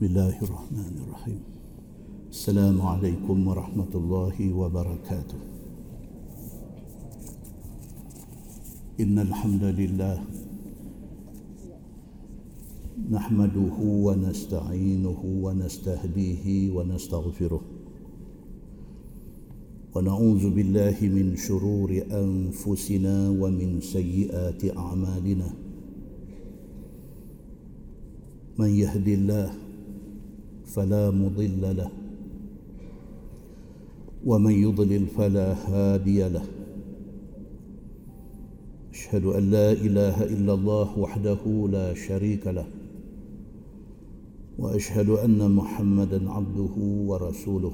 بسم الله الرحمن الرحيم. السلام عليكم ورحمة الله وبركاته. إن الحمد لله نحمده ونستعينه ونستهديه ونستغفره. ونعوذ بالله من شرور أنفسنا ومن سيئات أعمالنا. من يهد الله فلا مضل له. ومن يضلل فلا هادي له. أشهد أن لا إله إلا الله وحده لا شريك له. وأشهد أن محمدا عبده ورسوله.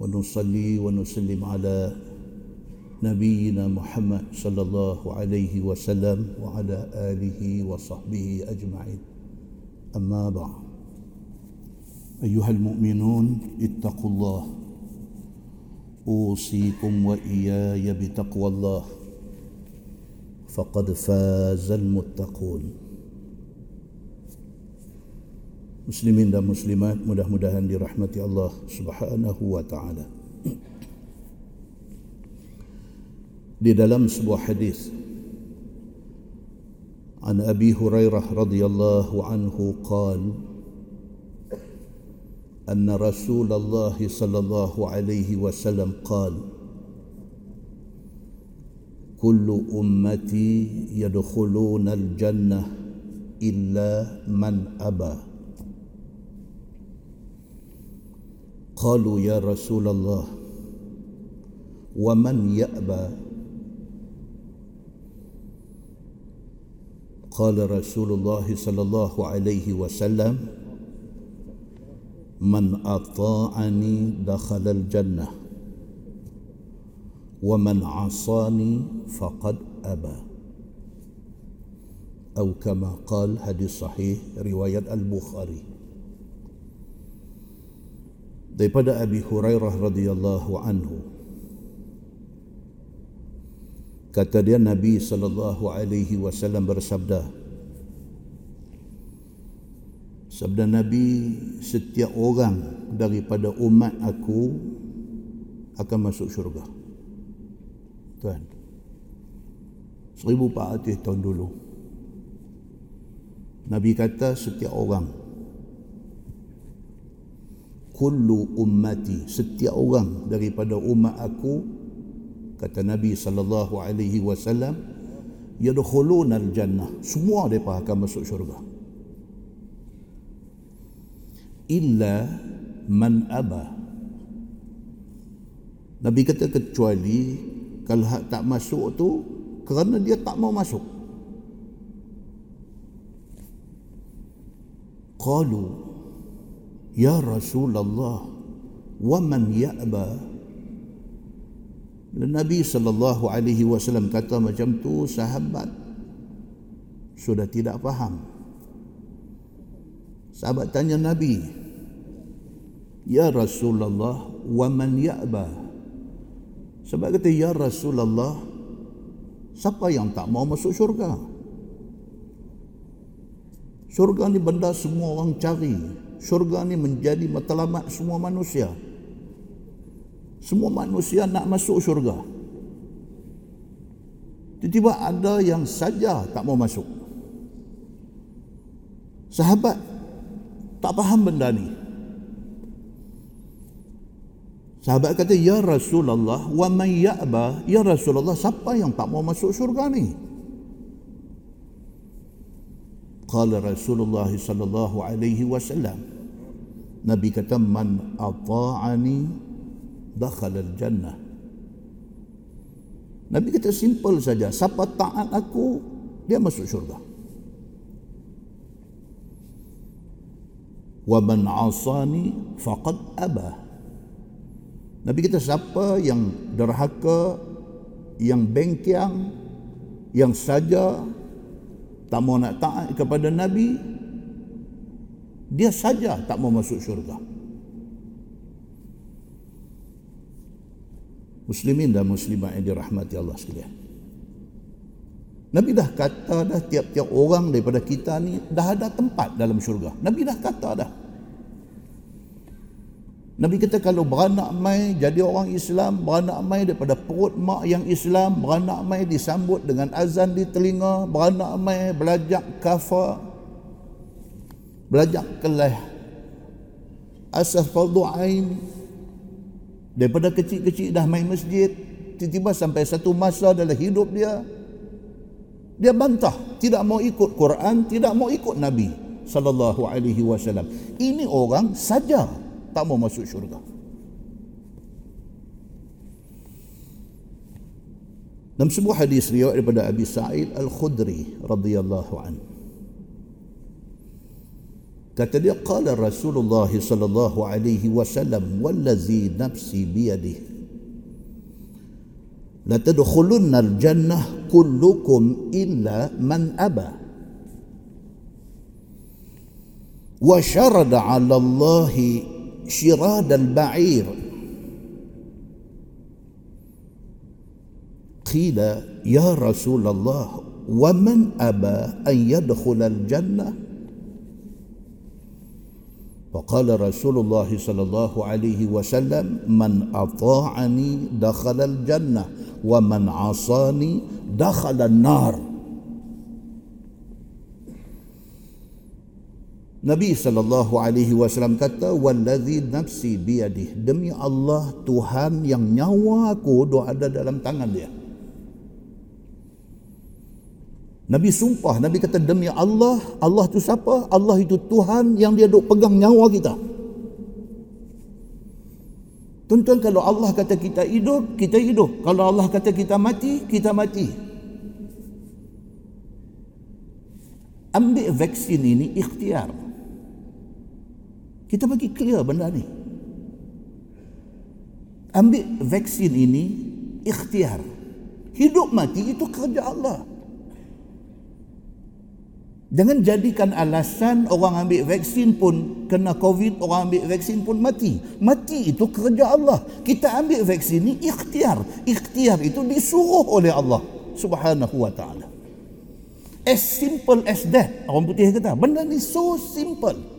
ونصلي ونسلم على نبينا محمد صلى الله عليه وسلم وعلى آله وصحبه أجمعين. أما بعد. أيها المؤمنون اتقوا الله. أوصيكم وإياي بتقوى الله. فقد فاز المتقون. مسلمين dan مسلمات mudah-mudahan dirahmati الله سبحانه وتعالى di dalam sebuah hadis عن أبي هريرة رضي الله عنه قال أن رسول الله صلى الله عليه وسلم قال كل أمتي يدخلون الجنة إلا من أبى. قالوا يا رسول الله ومن يأبى؟ قال رسول الله صلى الله عليه وسلم من أطاعني دخل الجنة ومن عصاني فقد أبى أو كما قال حديث صحيح رواية البخاري daripada Abi Hurairah radhiyallahu anhu. Kata dia Nabi sallallahu alaihi wasallam bersabda Sabda Nabi, setiap orang daripada umat aku akan masuk syurga. Tuan. 1400 tahun dulu. Nabi kata setiap orang kullu ummati setiap orang daripada umat aku kata Nabi sallallahu alaihi wasallam yadkhuluna al-jannah semua mereka akan masuk syurga illa man aba. Nabi kata kecuali kalau hak tak masuk tu kerana dia tak mau masuk. Qalu ya rasulullah wa man ya'ba? Nabi sallallahu alaihi wasallam kata macam tu sahabat sudah tidak faham Sahabat tanya Nabi, Ya Rasulullah, wa man ya'ba? Sebab kata, Ya Rasulullah, siapa yang tak mau masuk syurga? Syurga ni benda semua orang cari. Syurga ni menjadi matlamat semua manusia. Semua manusia nak masuk syurga. Tiba-tiba ada yang saja tak mau masuk. Sahabat tak faham benda ni. Sahabat kata, Ya Rasulullah, wa man ya'ba, Ya Rasulullah, siapa yang tak mau masuk syurga ni? Qala Rasulullah sallallahu alaihi wasallam. Nabi kata, Man ata'ani dakhala al-jannah. Nabi kata simple saja, siapa taat aku, dia masuk syurga. Wa man asani faqad aba. Nabi kita siapa yang derhaka yang bengkiang yang saja tak mau nak taat kepada Nabi dia saja tak mau masuk syurga. Muslimin dan muslimat yang dirahmati Allah sekalian Nabi dah kata dah tiap-tiap orang daripada kita ni dah ada tempat dalam syurga. Nabi dah kata dah. Nabi kata kalau beranak mai jadi orang Islam, beranak mai daripada perut mak yang Islam, beranak mai disambut dengan azan di telinga, beranak mai belajar kafa, belajar kelah asas fardu ain daripada kecil-kecil dah main masjid tiba-tiba sampai satu masa dalam hidup dia dia bantah tidak mau ikut Quran tidak mau ikut Nabi sallallahu alaihi wasallam. Ini orang saja tak mau masuk syurga. Dalam sebuah hadis riwayat daripada Abi Sa'id Al-Khudri radhiyallahu anhu. Kata dia qala Rasulullah sallallahu alaihi wasallam wallazi nafsi biyadihi la tadkhulunna al-jannah kullukum illa man aba wa sharada 'ala Allah shirad al-ba'ir qila ya rasulullah wa man aba an yadkhul al-jannah فقال رسول الله صلى الله عليه وسلم من أطاعني دخل الجنة wa man asani dakhala nar Nabi sallallahu alaihi wasallam kata wallazi nafsi biyadih demi Allah Tuhan yang nyawa aku do ada dalam tangan dia Nabi sumpah Nabi kata demi Allah Allah tu siapa Allah itu Tuhan yang dia duk pegang nyawa kita Tuan-tuan kalau Allah kata kita hidup, kita hidup. Kalau Allah kata kita mati, kita mati. Ambil vaksin ini ikhtiar. Kita bagi clear benda ni. Ambil vaksin ini ikhtiar. Hidup mati itu kerja Allah. Jangan jadikan alasan orang ambil vaksin pun kena COVID, orang ambil vaksin pun mati. Mati itu kerja Allah. Kita ambil vaksin ini ikhtiar. Ikhtiar itu disuruh oleh Allah subhanahu wa ta'ala. As simple as that. Orang putih kata, benda ni so simple.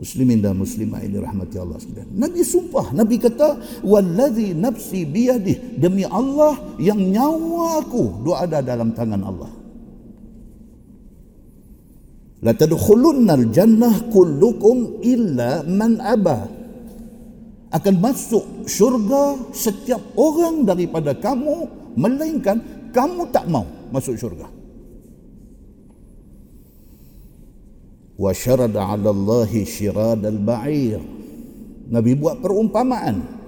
Muslimin dan muslimah ini rahmati Allah sekalian. Nabi sumpah, Nabi kata, "Wallazi nafsi biyadih." Demi Allah yang nyawa aku doa ada dalam tangan Allah. La tadkhulunna al-jannah kullukum illa man aba. Akan masuk syurga setiap orang daripada kamu melainkan kamu tak mau masuk syurga. Wa syarada 'ala Allah syirad al-ba'ir. Nabi buat perumpamaan.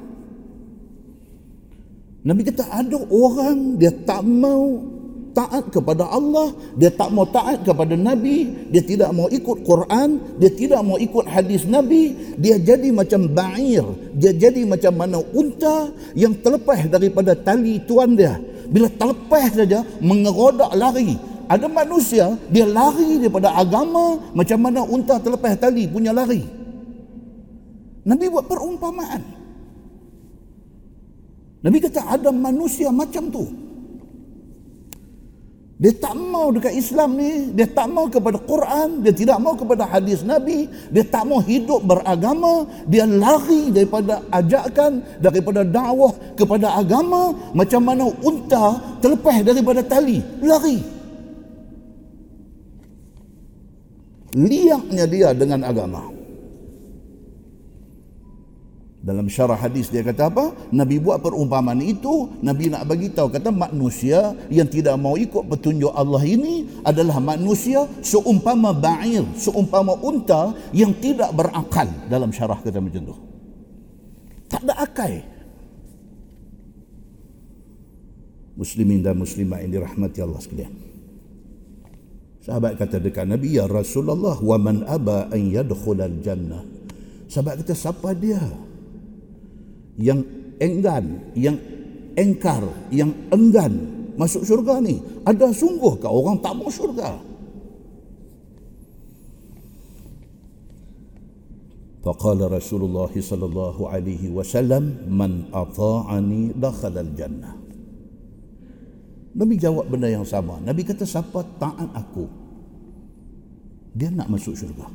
Nabi kata ada orang dia tak mau taat kepada Allah, dia tak mau taat kepada Nabi, dia tidak mau ikut Quran, dia tidak mau ikut hadis Nabi, dia jadi macam ba'ir, dia jadi macam mana unta yang terlepas daripada tali tuan dia. Bila terlepas saja mengerodak lari, ada manusia dia lari daripada agama macam mana unta terlepas tali punya lari. Nabi buat perumpamaan. Nabi kata ada manusia macam tu. Dia tak mau dekat Islam ni, dia tak mau kepada Quran, dia tidak mau kepada hadis Nabi, dia tak mau hidup beragama, dia lari daripada ajakan, daripada dakwah kepada agama, macam mana unta terlepas daripada tali, lari. Liaknya dia dengan agama. Dalam syarah hadis dia kata apa? Nabi buat perumpamaan itu, Nabi nak bagi tahu kata manusia yang tidak mau ikut petunjuk Allah ini adalah manusia seumpama ba'ir, seumpama unta yang tidak berakal dalam syarah kata macam tu. Tak ada akal. Muslimin dan muslimah yang dirahmati Allah sekalian. Sahabat kata dekat Nabi, Ya Rasulullah, wa man aba an yadkhul al jannah. Sahabat kata, siapa dia? Yang enggan, yang engkar, yang enggan masuk syurga ni. Ada sungguh ke orang tak mau syurga? Faqala Rasulullah sallallahu alaihi wasallam man ata'ani dakhala al jannah. Nabi jawab benda yang sama. Nabi kata siapa taat aku dia nak masuk syurga.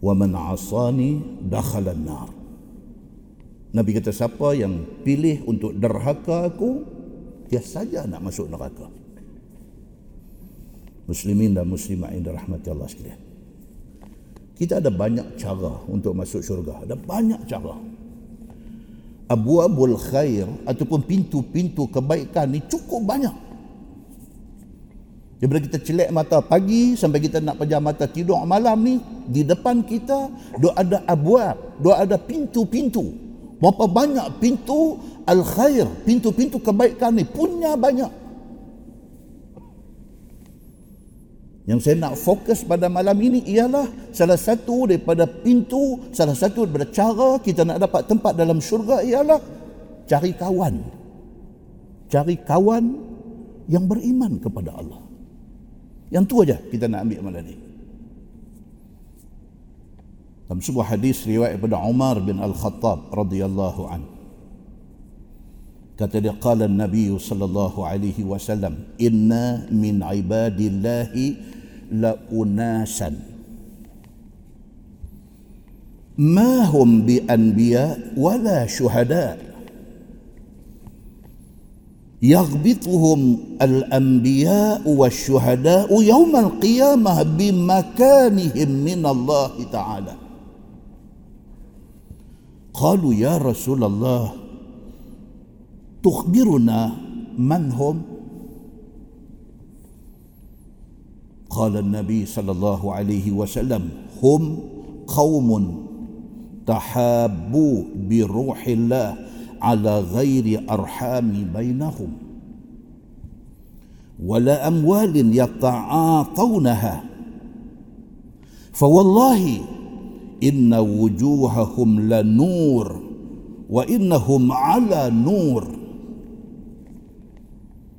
Wa man asani dakhala nar. Nabi kata siapa yang pilih untuk derhaka aku dia saja nak masuk neraka. Muslimin dan muslimat yang dirahmati Allah sekalian. Kita ada banyak cara untuk masuk syurga. Ada banyak cara abwabul khair ataupun pintu-pintu kebaikan ni cukup banyak. Daripada kita celek mata pagi sampai kita nak pejam mata tidur malam ni, di depan kita dok ada abwab, dok ada pintu-pintu. Berapa banyak pintu al-khair, pintu-pintu kebaikan ni punya banyak. Yang saya nak fokus pada malam ini ialah salah satu daripada pintu, salah satu daripada cara kita nak dapat tempat dalam syurga ialah cari kawan. Cari kawan yang beriman kepada Allah. Yang tu aja kita nak ambil malam ini. Dalam sebuah hadis riwayat daripada Umar bin Al-Khattab radhiyallahu an. Kata dia qala Nabi sallallahu alaihi wasallam, "Inna min ibadillahi لأناسا. ما هم بأنبياء ولا شهداء؟ يغبطهم الأنبياء والشهداء يوم القيامة بمكانهم من الله تعالى. قالوا يا رسول الله تخبرنا من هم؟ قال النبي صلى الله عليه وسلم هم قوم تحابوا بروح الله على غير أرحام بينهم ولا أموال يتعاطونها فوالله إن وجوههم لنور وإنهم على نور.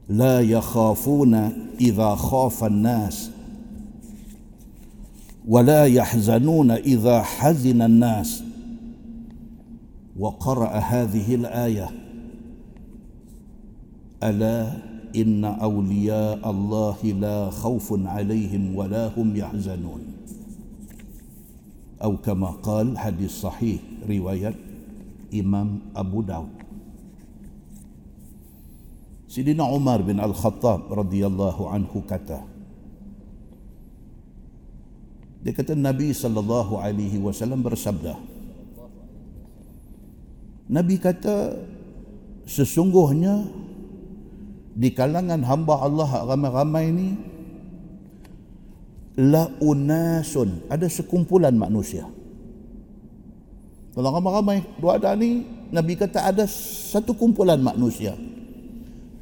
لا يخافون إذا خاف الناس ولا يحزنون إذا حزن الناس. وقرأ هذه الآية ألا إن أولياء الله لا خوف عليهم ولا هم يحزنون. أو كما قال حديث صحيح رواية إمام أبو داود. سيدنا عمر بن الخطاب رضي الله عنه كتب Dia kata Nabi sallallahu alaihi wasallam bersabda. Nabi kata sesungguhnya di kalangan hamba Allah ramai-ramai ini la unasun ada sekumpulan manusia. Kalau ramai-ramai dua ada ni Nabi kata ada satu kumpulan manusia.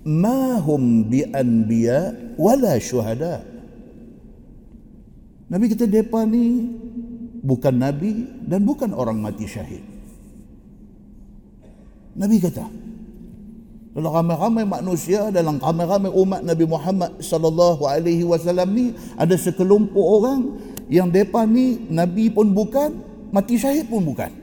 Mahum bi anbiya wala syuhada. Nabi kata mereka ni bukan Nabi dan bukan orang mati syahid. Nabi kata, dalam ramai-ramai manusia dalam ramai-ramai umat Nabi Muhammad sallallahu alaihi wasallam ni ada sekelompok orang yang depa ni nabi pun bukan, mati syahid pun bukan.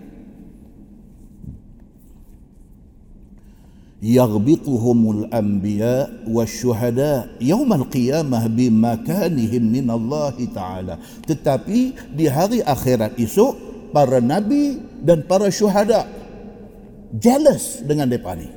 yaghbituhumul anbiya والشهداء يوم القيامة Qiyamah من minallahi Taala. tetapi di hari akhirat esok para nabi dan para syuhada jealous dengan mereka ni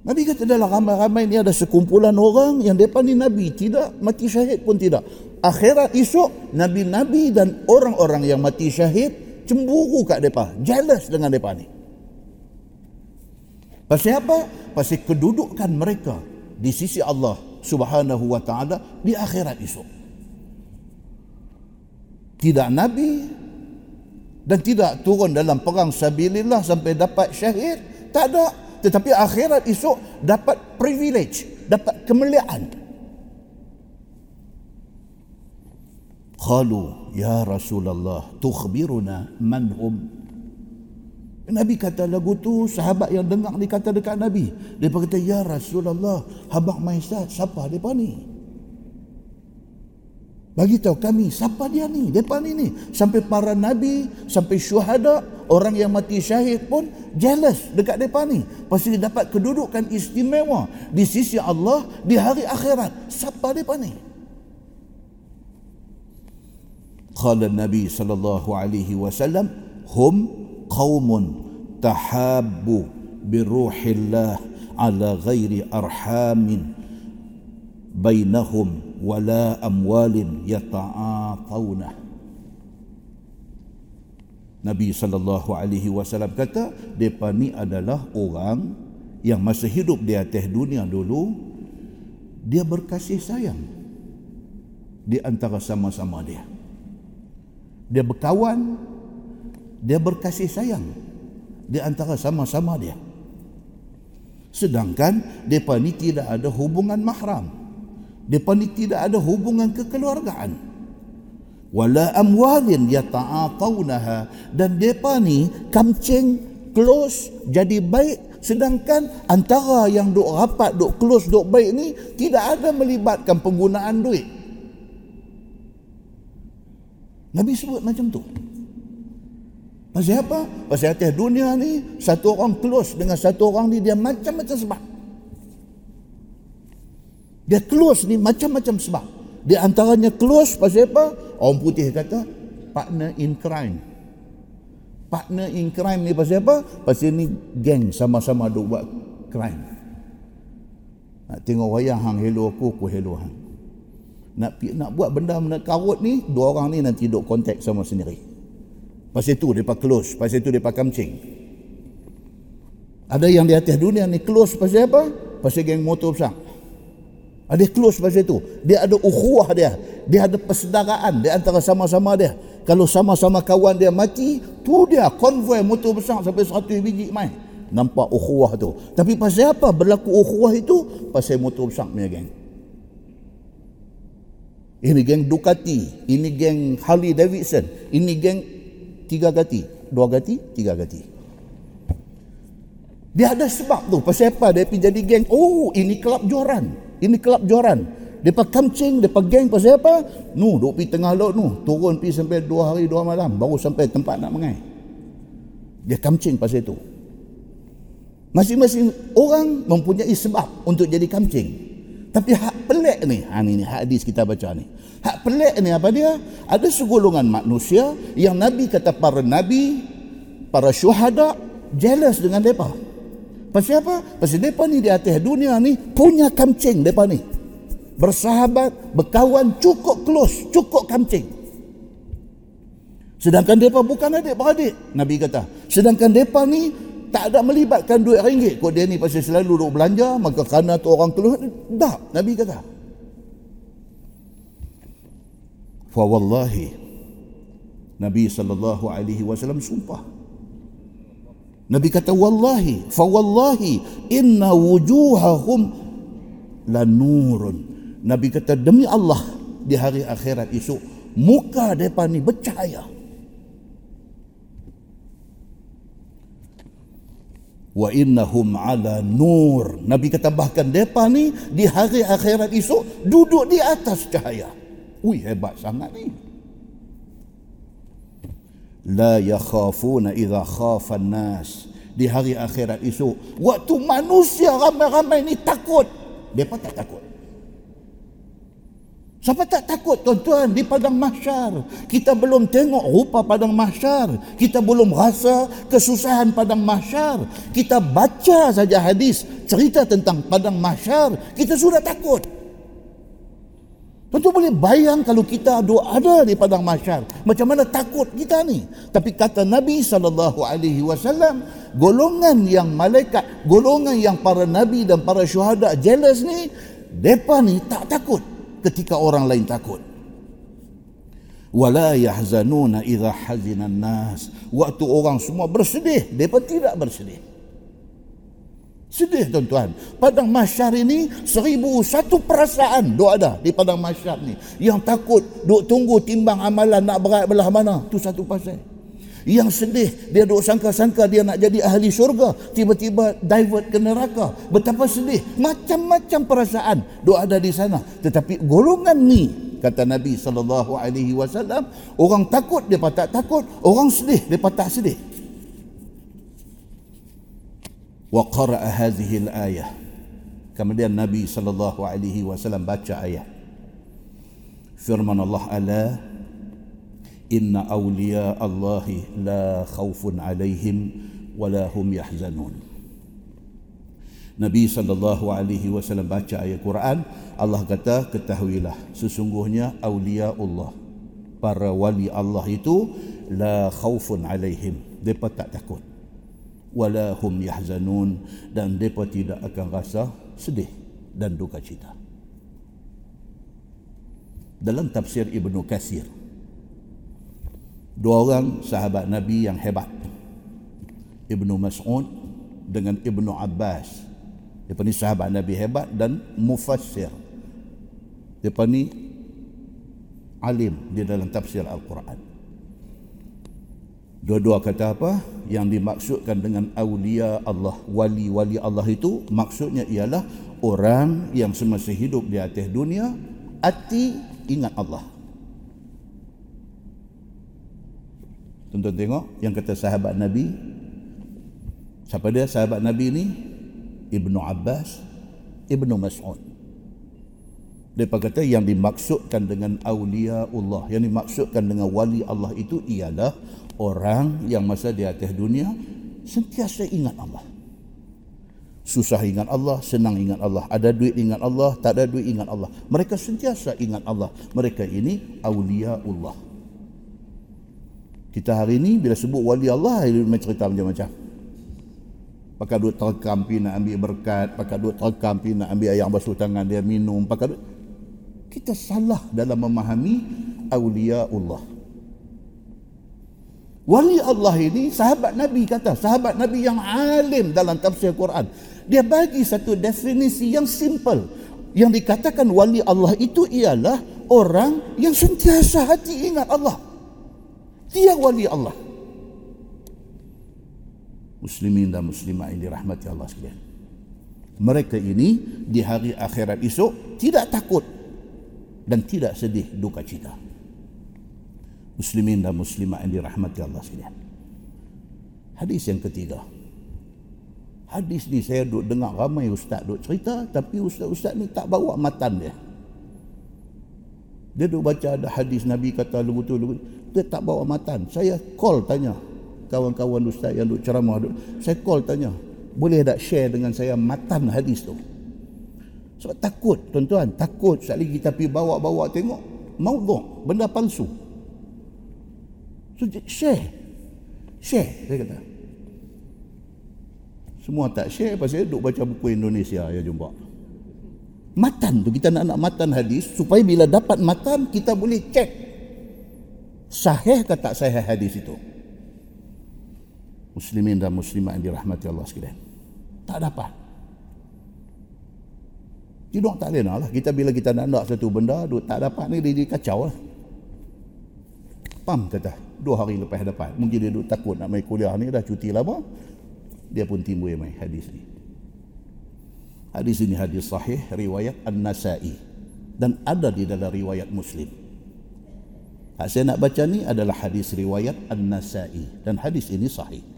Nabi kata dalam ramai-ramai ni ada sekumpulan orang yang depan ni Nabi. Tidak, mati syahid pun tidak. Akhirat esok, Nabi-Nabi dan orang-orang yang mati syahid cemburu kat mereka jealous dengan mereka ni. Pasal apa? pasal kedudukan mereka di sisi Allah subhanahu wa ta'ala di akhirat esok. Tidak Nabi dan tidak turun dalam perang sabilillah sampai dapat syahid tak ada. Tetapi akhirat esok dapat privilege dapat kemuliaan qalu ya rasulullah tukhbiruna man hum Nabi kata lagu tu sahabat yang dengar ni kata dekat Nabi dia kata ya rasulullah habaq maisat siapa depa ni Bagi tahu kami siapa dia ni, depan ini. Sampai para nabi, sampai syuhada, orang yang mati syahid pun jealous dekat depan ni. Pasti dapat kedudukan istimewa di sisi Allah di hari akhirat. Siapa depan ni? Qala Nabi sallallahu alaihi wasallam, hum qaumun tahabbu bi ruhillah ala ghairi arhamin bainahum wala amwalin yata'atawna Nabi sallallahu alaihi wasallam kata depa ni adalah orang yang masa hidup di atas dunia dulu dia berkasih sayang di antara sama-sama dia dia berkawan dia berkasih sayang di antara sama-sama dia sedangkan depa ni tidak ada hubungan mahram Depa ni tidak ada hubungan kekeluargaan. Wala amwalin yata'atawnaha. Dan depa ni kamcing close jadi baik. Sedangkan antara yang duk rapat, duk close, duk baik ni tidak ada melibatkan penggunaan duit. Nabi sebut macam tu. Pasal apa? Pasal atas dunia ni, satu orang close dengan satu orang ni, dia macam-macam sebab. Dia close ni macam-macam sebab. Di antaranya close pasal apa? Orang putih kata partner in crime. Partner in crime ni pasal apa? Pasal ni geng sama-sama duk buat crime. Nak tengok wayang hang hello aku, aku hello hang. Nak nak buat benda benda karut ni, dua orang ni nanti duk kontak sama sendiri. Pasal tu depa close, pasal tu depa kamcing. Ada yang di atas dunia ni close pasal apa? Pasal geng motor besar. Ada close pasal itu. Dia ada ukhuwah dia. Dia ada persedaraan di antara sama-sama dia. Kalau sama-sama kawan dia mati, tu dia konvoi motor besar sampai 100 biji mai. Nampak ukhuwah tu. Tapi pasal apa berlaku ukhuwah itu? Pasal motor besar punya geng. Ini geng Ducati, ini geng Harley Davidson, ini geng tiga gati, dua gati, tiga gati. Dia ada sebab tu. Pasal apa dia pergi jadi geng? Oh, ini kelab joran. Ini kelab joran. Depa kamcing, depa geng pasal apa? Nu, duk pi tengah laut nu, turun pi sampai dua hari dua malam baru sampai tempat nak mengai. Dia kamcing pasal itu. Masing-masing orang mempunyai sebab untuk jadi kamcing. Tapi hak pelik ni, ha ni, hadis kita baca ni. Hak pelik ni apa dia? Ada segolongan manusia yang Nabi kata para nabi, para syuhada jealous dengan mereka. Pasal apa? Pasal mereka ni di atas dunia ni punya kamcing mereka ni. Bersahabat, berkawan cukup close, cukup kamcing. Sedangkan mereka bukan adik-beradik, Nabi kata. Sedangkan mereka ni tak ada melibatkan duit ringgit. Kau dia ni pasal selalu duduk belanja, maka kerana tu orang keluar. Tak, Nabi kata. Fa wallahi Nabi sallallahu alaihi wasallam sumpah Nabi kata wallahi fa wallahi inna wujuhahum lanurun. Nabi kata demi Allah di hari akhirat esok muka depa ni bercahaya. Wa innahum ala nur. Nabi kata bahkan depa ni di hari akhirat esok duduk di atas cahaya. Ui hebat sangat ni la yakhafuna idza khafa nas di hari akhirat esok waktu manusia ramai-ramai ni takut depa tak takut Siapa tak takut tuan-tuan di padang mahsyar? Kita belum tengok rupa padang mahsyar. Kita belum rasa kesusahan padang mahsyar. Kita baca saja hadis cerita tentang padang mahsyar. Kita sudah takut. Tentu boleh bayang kalau kita ada di padang mahsyar. Macam mana takut kita ni. Tapi kata Nabi SAW, golongan yang malaikat, golongan yang para Nabi dan para syuhada jealous ni, mereka ni tak takut ketika orang lain takut. Wala yahzanuna idha hazinan nas. Waktu orang semua bersedih, mereka tidak bersedih. Sedih tuan-tuan. Padang masyar ini seribu satu perasaan duk ada di padang masyar ni. Yang takut duk tunggu timbang amalan nak berat belah mana. Itu satu pasal. Yang sedih dia duk sangka-sangka dia nak jadi ahli syurga. Tiba-tiba divert ke neraka. Betapa sedih. Macam-macam perasaan duk ada di sana. Tetapi golongan ni kata Nabi wasallam orang takut dia tak takut orang sedih dia tak sedih wa qara'a hadhihi al-ayah kemudian Nabi sallallahu alaihi wasallam baca ayat firman Allah ala inna awliya Allahi la khawfun alaihim wala hum yahzanun. Nabi sallallahu alaihi wasallam baca ayat Quran, Allah kata ketahuilah sesungguhnya aulia Allah para wali Allah itu la khaufun alaihim depa tak takut. Wala hum yahzanun. Dan depa tidak akan rasa sedih dan duka cita. Dalam tafsir Ibnu Katsir dua orang sahabat Nabi yang hebat Ibnu Mas'ud dengan Ibnu Abbas Depa ni sahabat Nabi hebat dan mufassir. Depa ni alim di dalam tafsir Al-Quran. Dua-dua kata apa? Yang dimaksudkan dengan awliya Allah, wali-wali Allah itu maksudnya ialah orang yang semasa hidup di atas dunia hati ingat Allah. Tonton tengok yang kata sahabat Nabi. Siapa dia sahabat Nabi ni? Ibnu Abbas, Ibnu Mas'ud. Mereka kata yang dimaksudkan dengan awliya Allah, yang dimaksudkan dengan wali Allah itu ialah orang yang masa di atas dunia sentiasa ingat Allah. Susah ingat Allah, senang ingat Allah. Ada duit ingat Allah, tak ada duit ingat Allah. Mereka sentiasa ingat Allah. Mereka ini awliya Allah. Kita hari ini bila sebut wali Allah, ini cerita macam-macam. Pakai duit terekam pi nak ambil berkat. Pakai duit terekam pi nak ambil ayam basuh tangan dia minum. Pakai duit. Kita salah dalam memahami awliya Allah wali Allah ini sahabat Nabi kata sahabat Nabi yang alim dalam tafsir Quran. Dia bagi satu definisi yang simple. Yang dikatakan wali Allah itu ialah orang yang sentiasa hati ingat Allah dia wali Allah muslimin dan muslimat yang dirahmati Allah sekalian. Mereka ini di hari akhirat esok tidak takut dan tidak sedih duka cita. Muslimin dan muslimat yang dirahmati Allah sekalian. Hadis yang ketiga. Hadis ni saya duk dengar ramai ustaz duk cerita tapi ustaz-ustaz ni tak bawa matan dia. Dia duk baca ada hadis Nabi kata lugu-lugu dia tak bawa matan. Saya call tanya, kawan-kawan ustaz yang duk ceramah duk, saya call tanya boleh tak share dengan saya matan hadis tu? Sebab takut tuan-tuan takut. Sekali kita pergi bawa-bawa tengok maudhu benda palsu. So share. Share saya kata. Semua tak share pasal duk baca buku Indonesia ya jumpa matan tu kita nak nak matan hadis supaya bila dapat matan kita boleh cek sahih ke tak sahih hadis itu muslimin dan muslimat yang dirahmati Allah sekalian. Tak dapat. Tidak tak boleh lah. Kita bila kita nak nak satu benda, duk tak dapat ni dia, dia kacau lah. Pam kata, dua hari lepas dapat. Mungkin dia duk takut nak main kuliah ni, dah cuti lama. Dia pun timbul main hadis ni. Hadis ini hadis sahih, riwayat An-Nasai. Dan ada di dalam riwayat Muslim. Hak saya nak baca ni adalah hadis riwayat An-Nasai. Dan hadis ini sahih.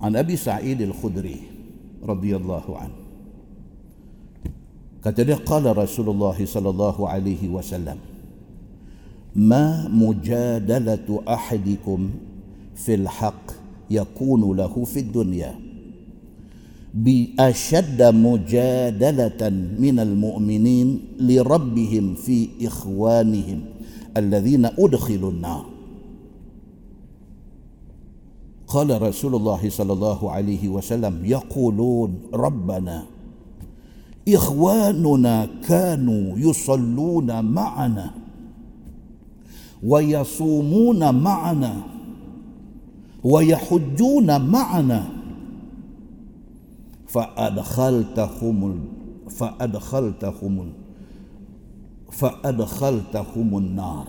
عن أبي سعيد الخدري رضي الله عنه كتب قال رسول الله صلى الله عليه وسلم ما مجادلة أحدكم في الحق يكون له في الدنيا بأشد مجادلة من المؤمنين لربهم في إخوانهم الذين أدخلوا النار. قال رسول الله صلى الله عليه وسلم يقولون ربنا إخواننا كانوا يصلون معنا ويصومون معنا ويحجون معنا فأدخلتهم فأدخلتهم فأدخلتهم النار.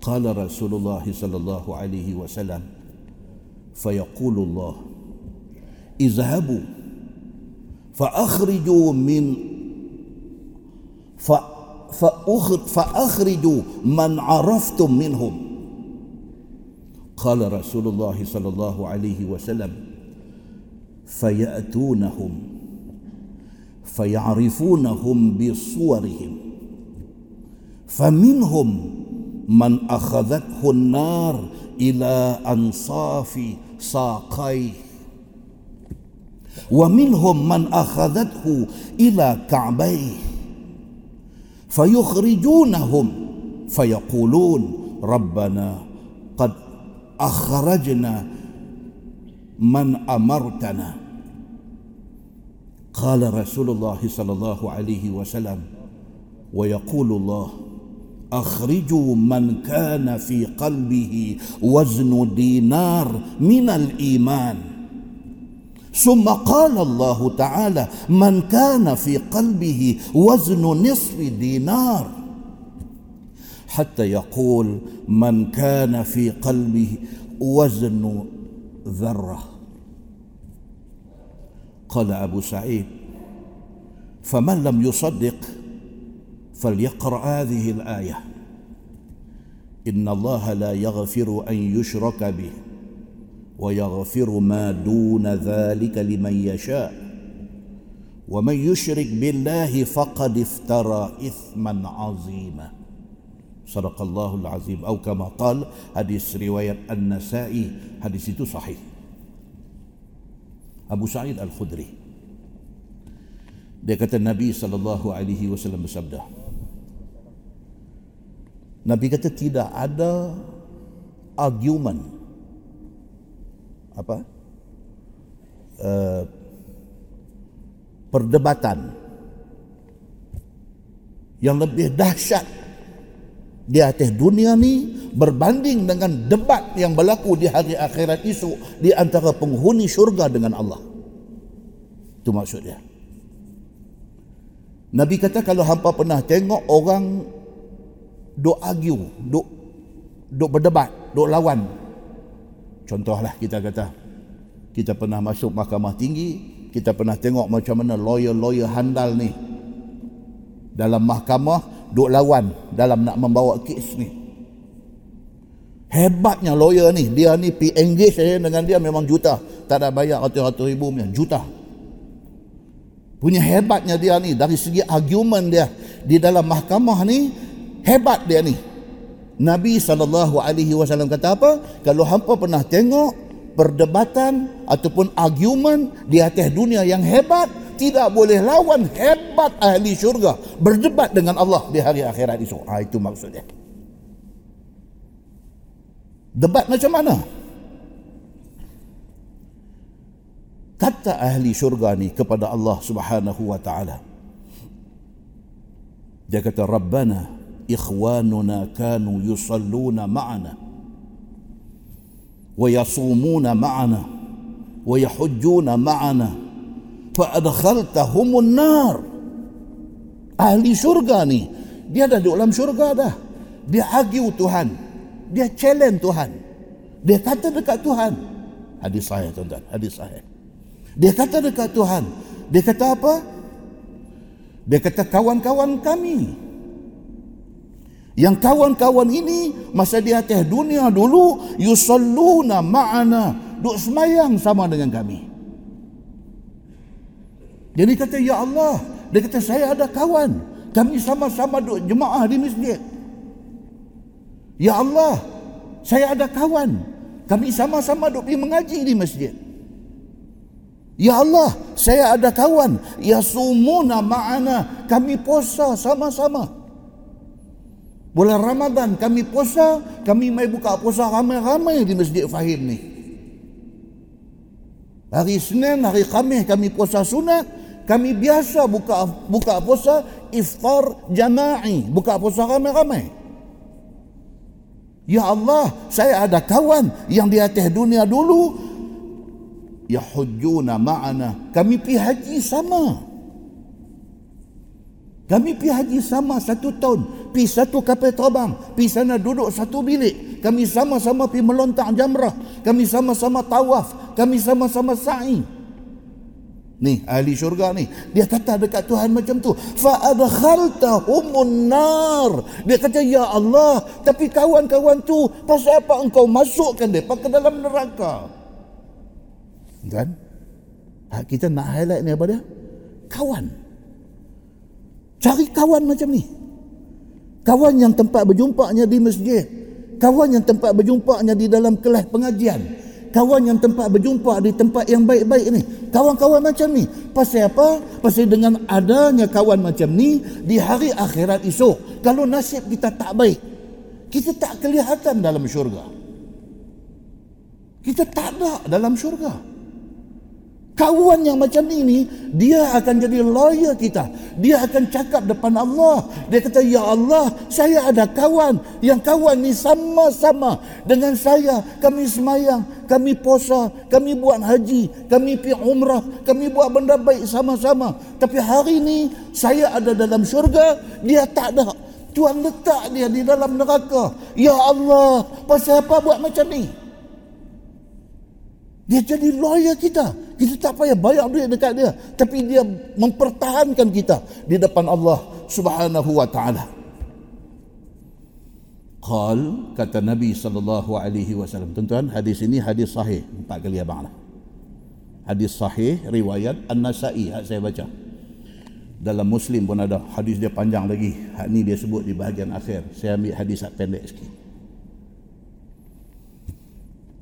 قال رسول الله صلى الله عليه وسلم فيقول الله اذهبوا فأخرجوا من فأخرجوا من عرفتم منهم. قال رسول الله صلى الله عليه وسلم فيأتونهم فيعرفونهم بصورهم فمنهم من أخذته النار إلى أنصاف ساقيه ومنهم من أخذته إلى كعبيه فيخرجونهم فيقولون ربنا قد أخرجنا من أمرتنا. قال رسول الله صلى الله عليه وسلم ويقول الله أخرجوا من كان في قلبه وزن دينار من الإيمان. ثم قال الله تعالى من كان في قلبه وزن نصف دينار. حتى يقول من كان في قلبه وزن ذرة. قال أبو سعيد فمن لم يصدق فليقرأ هذه الآية. إن الله لا يغفر أن يشرك به ويغفر ما دون ذلك لمن يشاء. ومن يشرك بالله فقد افترى إثما عظيما. صدق الله العظيم. أو كما قال حديث رواية النسائي حديث صحيح. Abu Sa'id Al-Khudri. Dia kata Nabi sallallahu alaihi wasallam bersabda Nabi kata tidak ada argument. Apa? Uh, perdebatan yang lebih dahsyat di atas dunia ni berbanding dengan debat yang berlaku di hari akhirat itu di antara penghuni syurga dengan Allah. Itu maksudnya. Nabi kata kalau hampa pernah tengok orang duk argue, duk duk berdebat, duk lawan. Contohlah kita kata kita pernah masuk mahkamah tinggi, kita pernah tengok macam mana lawyer-lawyer handal ni dalam mahkamah duk lawan dalam nak membawa kes ni. Hebatnya lawyer ni, dia ni pi engage saya dengan dia memang juta. Tak ada bayar ratus-ratus ribu punya, juta. Punya hebatnya dia ni dari segi argument dia di dalam mahkamah ni hebat dia ni. Nabi saw kata apa? Kalau hampa pernah tengok perdebatan ataupun argument di atas dunia yang hebat tidak boleh lawan hebat ahli syurga berdebat dengan Allah di hari akhirat esok. Ha, itu maksudnya. Debat macam mana? Kata ahli syurga ni kepada Allah subhanahu wa ta'ala. Dia kata, Rabbana ikhwanuna kanu yusalluna ma'ana. ويصومون معنا ويحجون معنا فأدخلتهم النار ahli syurga ni dia dah di dalam syurga dah dia argue Tuhan dia challenge Tuhan dia kata dekat Tuhan hadis sahih tuan-tuan hadis sahih dia kata dekat Tuhan dia kata apa dia kata kawan-kawan kami yang kawan-kawan ini masa di atas dunia dulu yusalluna ma'ana duk semayang sama dengan kami. Jadi kata ya Allah, dia kata saya ada kawan, kami sama-sama duk jemaah di masjid. Ya Allah, saya ada kawan, kami sama-sama duk pergi mengaji di masjid. Ya Allah, saya ada kawan, yasumuna ma'ana, kami puasa sama-sama. Bulan Ramadan kami puasa, kami mai buka puasa ramai-ramai di Masjid Fahim ni. Hari Senin, hari Khamis kami puasa sunat, kami biasa buka buka puasa iftar jama'i, buka puasa ramai-ramai. Ya Allah, saya ada kawan yang di atas dunia dulu ya hujjuna ma'ana. Kami pergi haji sama. Kami pergi haji sama satu tahun. Pergi satu kapal terbang. Pergi sana duduk satu bilik. Kami sama-sama pergi melontar jamrah. Kami sama-sama tawaf. Kami sama-sama sa'i. Ni ahli syurga ni. Dia kata dekat Tuhan macam tu. Fa adkhaltahumun nar. Dia kata ya Allah, tapi kawan-kawan tu pasal apa engkau masukkan depa ke dalam neraka? Kan? Hak kita nak highlight ni apa dia? Kawan. Cari kawan macam ni. Kawan yang tempat berjumpanya di masjid. Kawan yang tempat berjumpanya di dalam kelas pengajian. Kawan yang tempat berjumpa di tempat yang baik-baik ni. Kawan-kawan macam ni. Pasal apa? Pasal dengan adanya kawan macam ni di hari akhirat esok. Kalau nasib kita tak baik kita tak kelihatan dalam syurga. Kita tak ada dalam syurga Kawan yang macam ini, dia akan jadi lawyer kita. Dia akan cakap depan Allah. Dia kata, Ya Allah, saya ada kawan. Yang kawan ni sama-sama dengan saya. Kami semayang, kami puasa, kami buat haji, kami pergi umrah, kami buat benda baik sama-sama. Tapi hari ini, saya ada dalam syurga, dia tak ada. Tuhan letak dia di dalam neraka. Ya Allah, pasal apa buat macam ni? Dia jadi lawyer kita. Kita tak payah bayar duit dekat dia. Tapi dia mempertahankan kita di depan Allah subhanahu wa ta'ala. Qal, kata Nabi sallallahu alaihi wasallam. Tuan-tuan, hadis ini hadis sahih. Empat kali abang lah. Hadis sahih, riwayat An-Nasai. Hak saya baca. Dalam Muslim pun ada. Hadis dia panjang lagi. Hak ni dia sebut di bahagian akhir. Saya ambil hadis pendek sikit.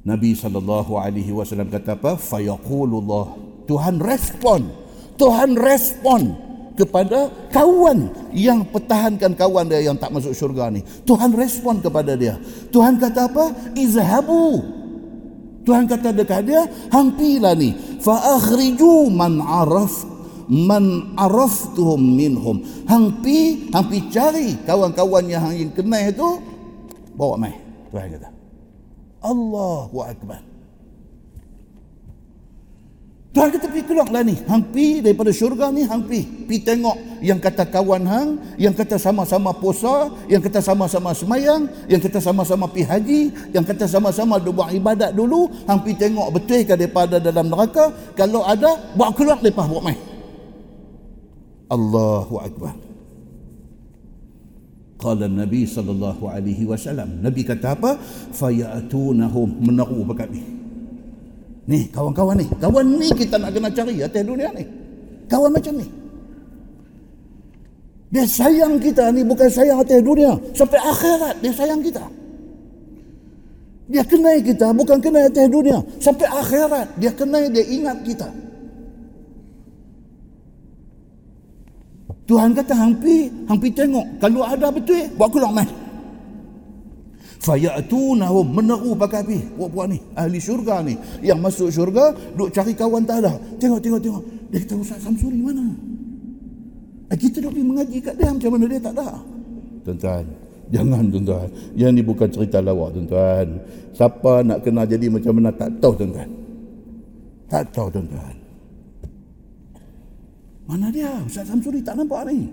Nabi sallallahu alaihi wasallam kata apa? Fayaqulullah. Tuhan respon. Tuhan respon kepada kawan yang pertahankan kawan dia yang tak masuk syurga ni. Tuhan respon kepada dia. Tuhan kata apa? Izhabu. Tuhan kata dekat dia, hampilah ni. Fa akhriju man araf man araftuhum minhum. Hampi, hampi cari kawan-kawan yang yang kenal itu bawa mai. Tuhan kata. Allahu Akbar. Tuhan kata pergi keluar lah ni. Hang pi daripada syurga ni, hang pi. Pi tengok yang kata kawan hang, yang kata sama-sama puasa, yang kata sama-sama semayang, yang kata sama-sama pi haji, yang kata sama-sama buat ibadat dulu, hang pi tengok betul ke daripada dalam neraka. Kalau ada, buat keluar lepas buat mai. Allahu Akbar. Qala Nabi sallallahu alaihi wasallam. Nabi kata apa? Fayatunahum menaru bakat ni. Ni kawan-kawan ni. Kawan ni kita nak kena cari atas dunia ni. Kawan macam ni. Dia sayang kita ni bukan sayang atas dunia. Sampai akhirat dia sayang kita. Dia kenal kita bukan kenal atas dunia. Sampai akhirat dia kenal dia ingat kita. Tuhan kata hampi, hampi tengok. Kalau ada betul, buat keluar mai. Fayatunahum meneru pakai api. Buat-buat ni, ahli syurga ni. Yang masuk syurga, duk cari kawan tak ada. Tengok, tengok, tengok. Dia kata, Ustaz Samsuri mana? Eh, kita duk pergi mengaji kat dia, macam mana dia tak ada? Tuan-tuan, jangan tuan-tuan. Yang ni bukan cerita lawak tuan-tuan. Siapa nak kenal jadi macam mana tak tahu tuan-tuan. Tak tahu tuan-tuan. Mana dia? Ustaz Samsuri tak nampak ni.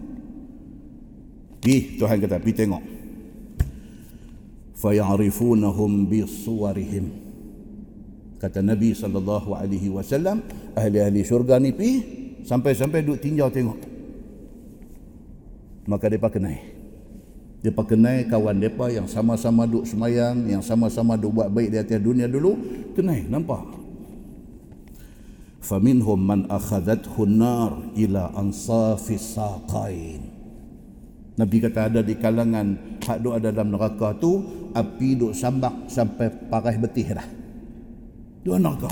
Pi, Tuhan kata, pi tengok. Fayarifunahum bi suwarihim. Kata Nabi sallallahu alaihi wasallam, ahli-ahli syurga ni pi sampai-sampai duk tinjau tengok. Maka depa kenal. Depa kenal kawan depa yang sama-sama duk semayang, yang sama-sama duk buat baik di atas dunia dulu, kenal, nampak faminhum man akhadathu nar ila ansafi saqain Nabi kata ada di kalangan hak duk ada dalam neraka tu api duk sambak sampai parai betih dah. Dua neraka.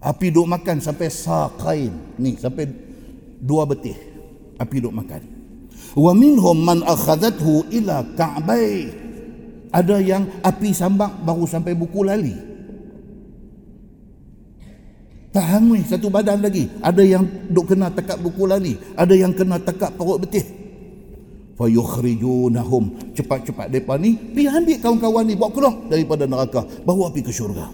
Api duk makan sampai saqain. Ni sampai dua betih. Api duk makan. Wa minhum man akhadathu ila ka'bai. Ada yang api sambak baru sampai buku lali. Tak hangui satu badan lagi. Ada yang duk kena tekak buku lali. Ada yang kena tekak perut betih. Fa yukhrijunahum. Cepat-cepat depa ni pi ambil kawan-kawan ni bawa keluar daripada neraka, bawa pergi ke syurga.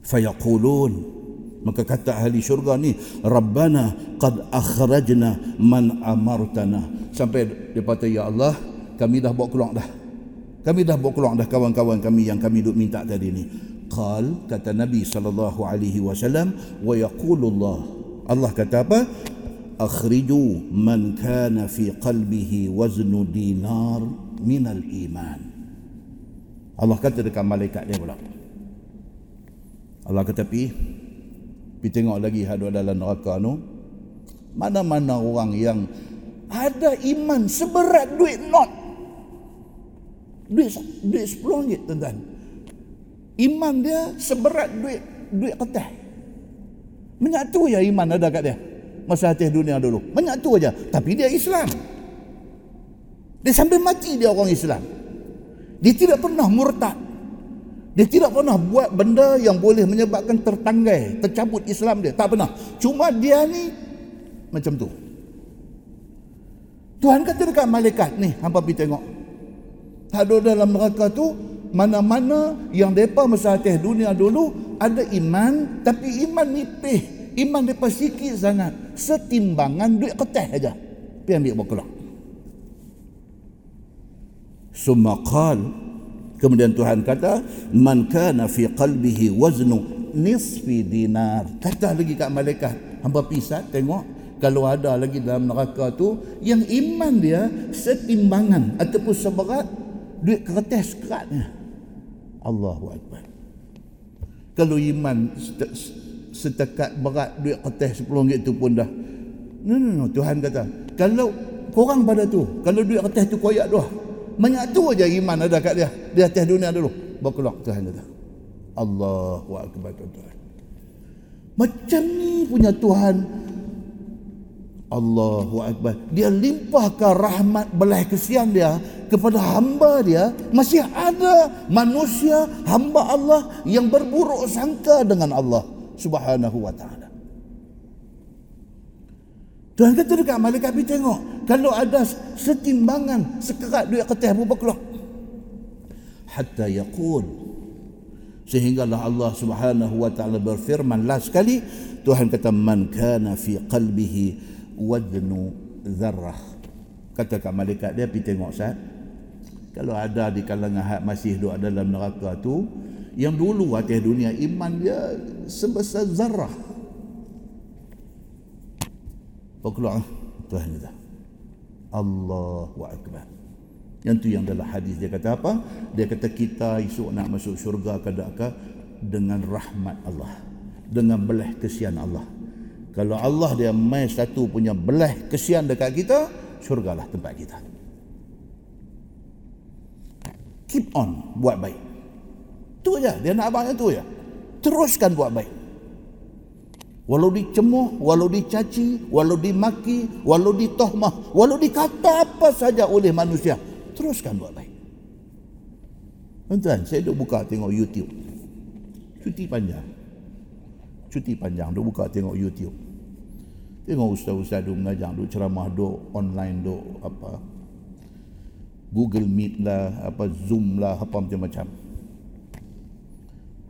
Fa yaqulun Maka kata ahli syurga ni, Rabbana qad akhrajna man amartana. Sampai dia kata, Ya Allah, kami dah bawa keluar dah. Kami dah bawa keluar dah kawan-kawan kami yang kami duk minta tadi ni qal kata Nabi sallallahu alaihi wasallam wa yaqulullah. Allah kata apa? Akhriju man kana fi qalbihi waznu dinar min al iman. Allah kata dekat malaikat dia pula. Allah kata pi pi tengok lagi hadu dalam neraka tu mana-mana orang yang ada iman seberat duit not. Duit duit 10 ringgit tuan-tuan iman dia seberat duit duit kertas menyatu ya iman ada kat dia. Masa hati dunia dulu. Menyatu aja. Tapi dia Islam. Dia sampai mati dia orang Islam. Dia tidak pernah murtad. Dia tidak pernah buat benda yang boleh menyebabkan tertanggai tercabut Islam dia. Tak pernah. Cuma dia ni macam tu. Tuhan kata dekat malaikat ni hampa pergi tengok. Ada dalam neraka tu mana-mana yang mereka masa atas dunia dulu ada iman tapi iman nipih. Iman mereka sikit sangat. Setimbangan duit kertas saja pergi ambil berkelak summa qal. Kemudian Tuhan kata man kana fi qalbihi waznu nisfi dinar. Kata lagi kat malaikat. Hamba pisat tengok kalau ada lagi dalam neraka tu yang iman dia setimbangan ataupun seberat duit kertas keratnya Allahu Akbar. Kalau iman setekat berat duit kertas 10 ringgit tu pun dah. No, no, no. Tuhan kata kalau korang pada tu kalau duit kertas tu koyak doh menyatu aja iman ada kat dia di atas dunia dulu. Berkelak Tuhan kata. Allahu Akbar Tuhan macam ni punya Tuhan Allahu Akbar. Dia limpahkan rahmat belah kesian dia kepada hamba dia. Masih ada manusia hamba Allah yang berburuk sangka dengan Allah subhanahu wa ta'ala. Tuhan kata dekat malaikat pergi tengok. Kalau ada setimbangan sekerat duit kertas berapa keluar. Hatta yaqul. Sehinggalah Allah subhanahu wa ta'ala berfirman last sekali. Tuhan kata man kana fi qalbihi wadnu zarrah. Kata kat malaikat dia pergi tengok sat kalau ada di kalangan hak masih duduk dalam neraka tu yang dulu atas dunia iman dia sebesar zarrah. Apa keluar Tuhan kata Allahu Akbar. Yang tu yang dalam hadis dia kata apa? Dia kata kita esok nak masuk syurga kadang-kadang dengan rahmat Allah. Dengan belah kesian Allah kalau Allah dia main satu punya belah kesian dekat kita, syurgalah tempat kita. Keep on buat baik. Tu aja, dia nak abang itu ya. Teruskan buat baik. Walau dicemuh, walau dicaci, walau dimaki, walau ditohmah, walau dikata apa saja oleh manusia, teruskan buat baik. Tuan-tuan, saya duk buka tengok YouTube. Cuti panjang cuti panjang duk buka tengok YouTube. Tengok ustaz-ustaz duk mengajar duk ceramah duk online duk apa Google Meet lah apa Zoom lah apa macam-macam.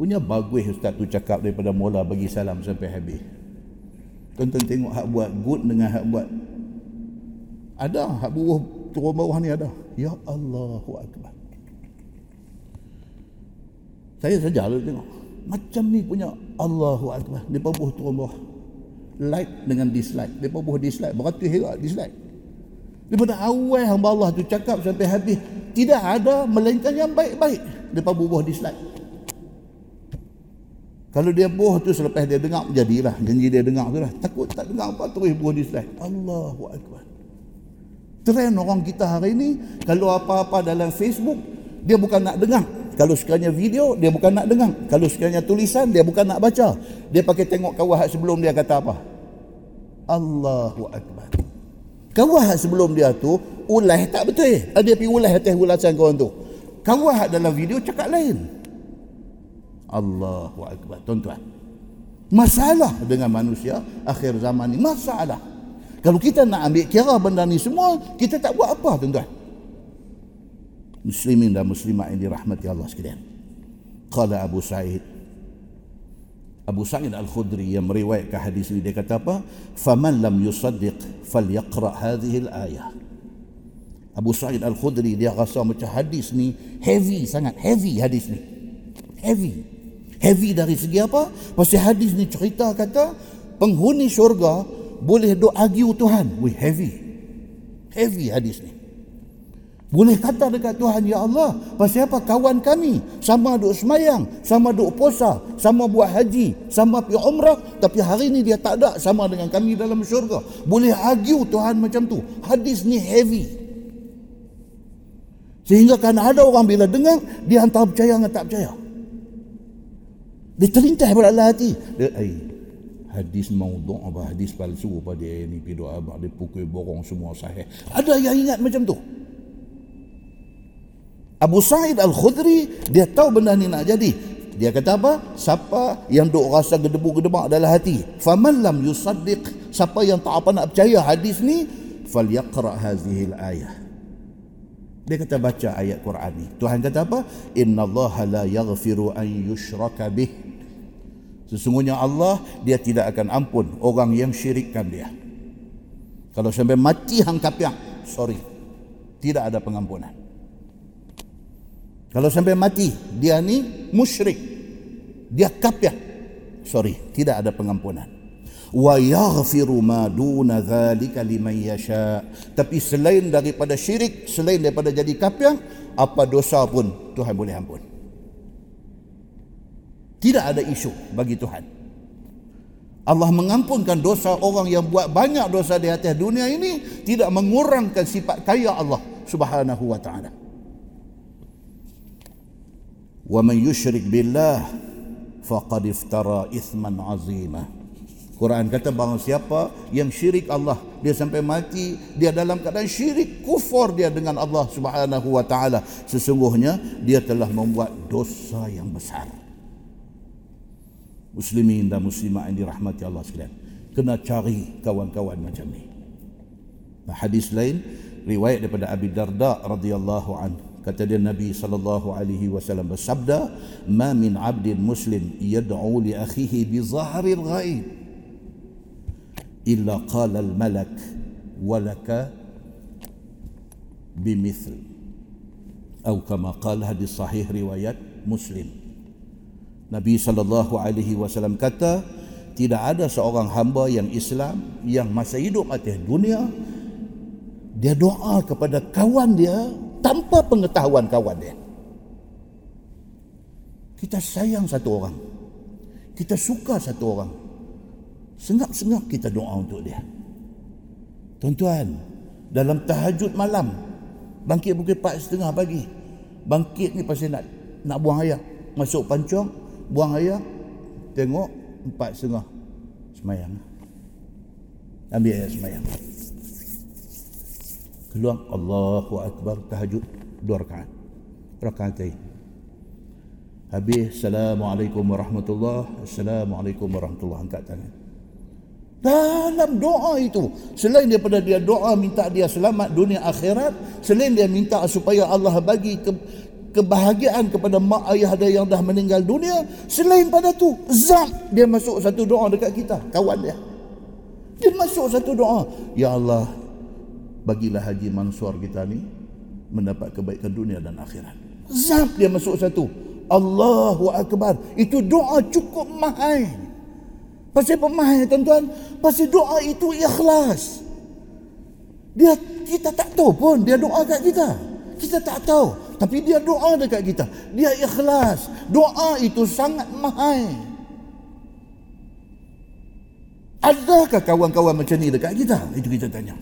Punya bagus ustaz tu cakap daripada mula bagi salam sampai habis. Tonton tengok hak buat good dengan hak buat. Ada hak buruh turun bawah ni ada. Ya Allahu Akbar. Saya saja lalu tengok. Macam ni punya Allahu Akbar. Dia buh turun bawah like dengan dislike. Dia buh dislike. Beratus herat dislike. Daripada awal hamba Allah tu cakap sampai habis tidak ada melainkan yang baik-baik. Dia buh dislike. Kalau dia buh tu selepas dia dengar jadilah. Janji dia dengar tu lah. Takut tak dengar apa terus buh dislike. Allahu Akbar. Trend orang kita hari ini kalau apa-apa dalam Facebook dia bukan nak dengar kalau sekiranya video, dia bukan nak dengar. Kalau sekiranya tulisan, dia bukan nak baca. Dia pakai tengok kawah sebelum dia kata apa. Allahu Akbar. Kawah sebelum dia tu, ulah tak betul. Dia pergi ulah atas ulasan kawan tu. Kawah dalam video cakap lain. Allahu Akbar. Tuan-tuan. Masalah dengan manusia akhir zaman ni. Masalah. Kalau kita nak ambil kira benda ni semua, kita tak buat apa tuan-tuan muslimin dan muslimat yang dirahmati Allah sekalian. Qala Abu Sa'id Abu Sa'id Al-Khudri yang meriwayatkan hadis ini dia kata apa? Faman lam yusaddiq falyaqra hadhihi al-ayah. Abu Sa'id Al-Khudri dia rasa macam hadis ni heavy sangat, heavy hadis ni. Heavy. Heavy dari segi apa? Pasal hadis ni cerita kata penghuni syurga boleh duk argue Tuhan. Wih, heavy. Heavy hadis ni. Boleh kata dekat Tuhan, Ya Allah, pasal apa kawan kami sama duk semayang, sama duk puasa, sama buat haji, sama pergi umrah, tapi hari ni dia tak ada sama dengan kami dalam syurga. Boleh argue Tuhan macam tu. Hadis ni heavy. Sehingga kan ada orang bila dengar, dia antara percaya dengan tak percaya. Dia terlintas pada hati. Dia, hadis maudhu apa hadis palsu apa dia ni pi doa dia pukul borong semua sahih ada yang ingat macam tu Abu Sa'id Al-Khudri dia tahu benda ni nak jadi dia kata apa siapa yang duk rasa gedebu-gedebak dalam hati faman lam yusaddiq siapa yang tak apa nak percaya hadis ni falyaqra hadhihi al-ayah dia kata baca ayat Quran ni Tuhan kata apa innallaha la yaghfiru an yushraka bih Sesungguhnya Allah dia tidak akan ampun orang yang syirikkan dia. Kalau sampai mati hang kapiak, sorry. Tidak ada pengampunan. Kalau sampai mati dia ni musyrik. Dia kapiak. Sorry, tidak ada pengampunan. Wa yaghfiru ma duna dzalika liman yasha. Tapi selain daripada syirik, selain daripada jadi kapiak, apa dosa pun Tuhan boleh ampun. Tidak ada isu bagi Tuhan. Allah mengampunkan dosa orang yang buat banyak dosa di atas dunia ini tidak mengurangkan sifat kaya Allah Subhanahu wa taala. Man yushrik billah faqad iftara ithman azima. Quran kata bahawa siapa yang syirik Allah dia sampai mati dia dalam keadaan syirik kufur dia dengan Allah Subhanahu wa taala. Sesungguhnya dia telah membuat dosa yang besar. Muslimin dan muslimat yang dirahmati Allah sekalian kena cari kawan-kawan macam ni. Hadis lain riwayat daripada Abi Darda radhiyallahu an kata dia Nabi sallallahu alaihi wasallam bersabda ma min 'abdin muslim yad'u li akhihi bi zahril ghaib illa qala al malak walaka bimithl atau kama qala hadis sahih riwayat muslim. Nabi sallallahu alaihi wasallam kata tidak ada seorang hamba yang Islam yang masa hidup atas dunia dia doa kepada kawan dia tanpa pengetahuan kawan dia. Kita sayang satu orang. Kita suka satu orang. Sengap-sengap kita doa untuk dia. Tuan-tuan, dalam tahajud malam, bangkit pukul 4.30 pagi. Bangkit ni pasti nak nak buang air. Masuk pancong, buang air tengok empat setengah semayang ambil air semayang keluar. Allahu Akbar. Tahajud dua rakaat. Rakaat ini habis. Assalamualaikum warahmatullahi Assalamualaikum warahmatullahi angkat tangan. Dalam doa itu selain daripada dia doa minta dia selamat dunia akhirat selain dia minta supaya Allah bagi ke, kebahagiaan kepada mak ayah dia yang dah meninggal dunia selain pada tu zat dia masuk satu doa dekat kita. Kawan dia. Dia masuk satu doa. Ya Allah bagilah Haji Mansur kita ni mendapat kebaikan dunia dan akhirat zat dia masuk satu Allahu Akbar itu doa cukup mahal pasal apa mahal tuan-tuan pasal doa itu ikhlas dia kita tak tahu pun dia doa kat kita kita tak tahu tapi dia doa dekat kita. Dia ikhlas. Doa itu sangat mahal. Adakah kawan-kawan macam ni dekat kita? Itu kita tanya.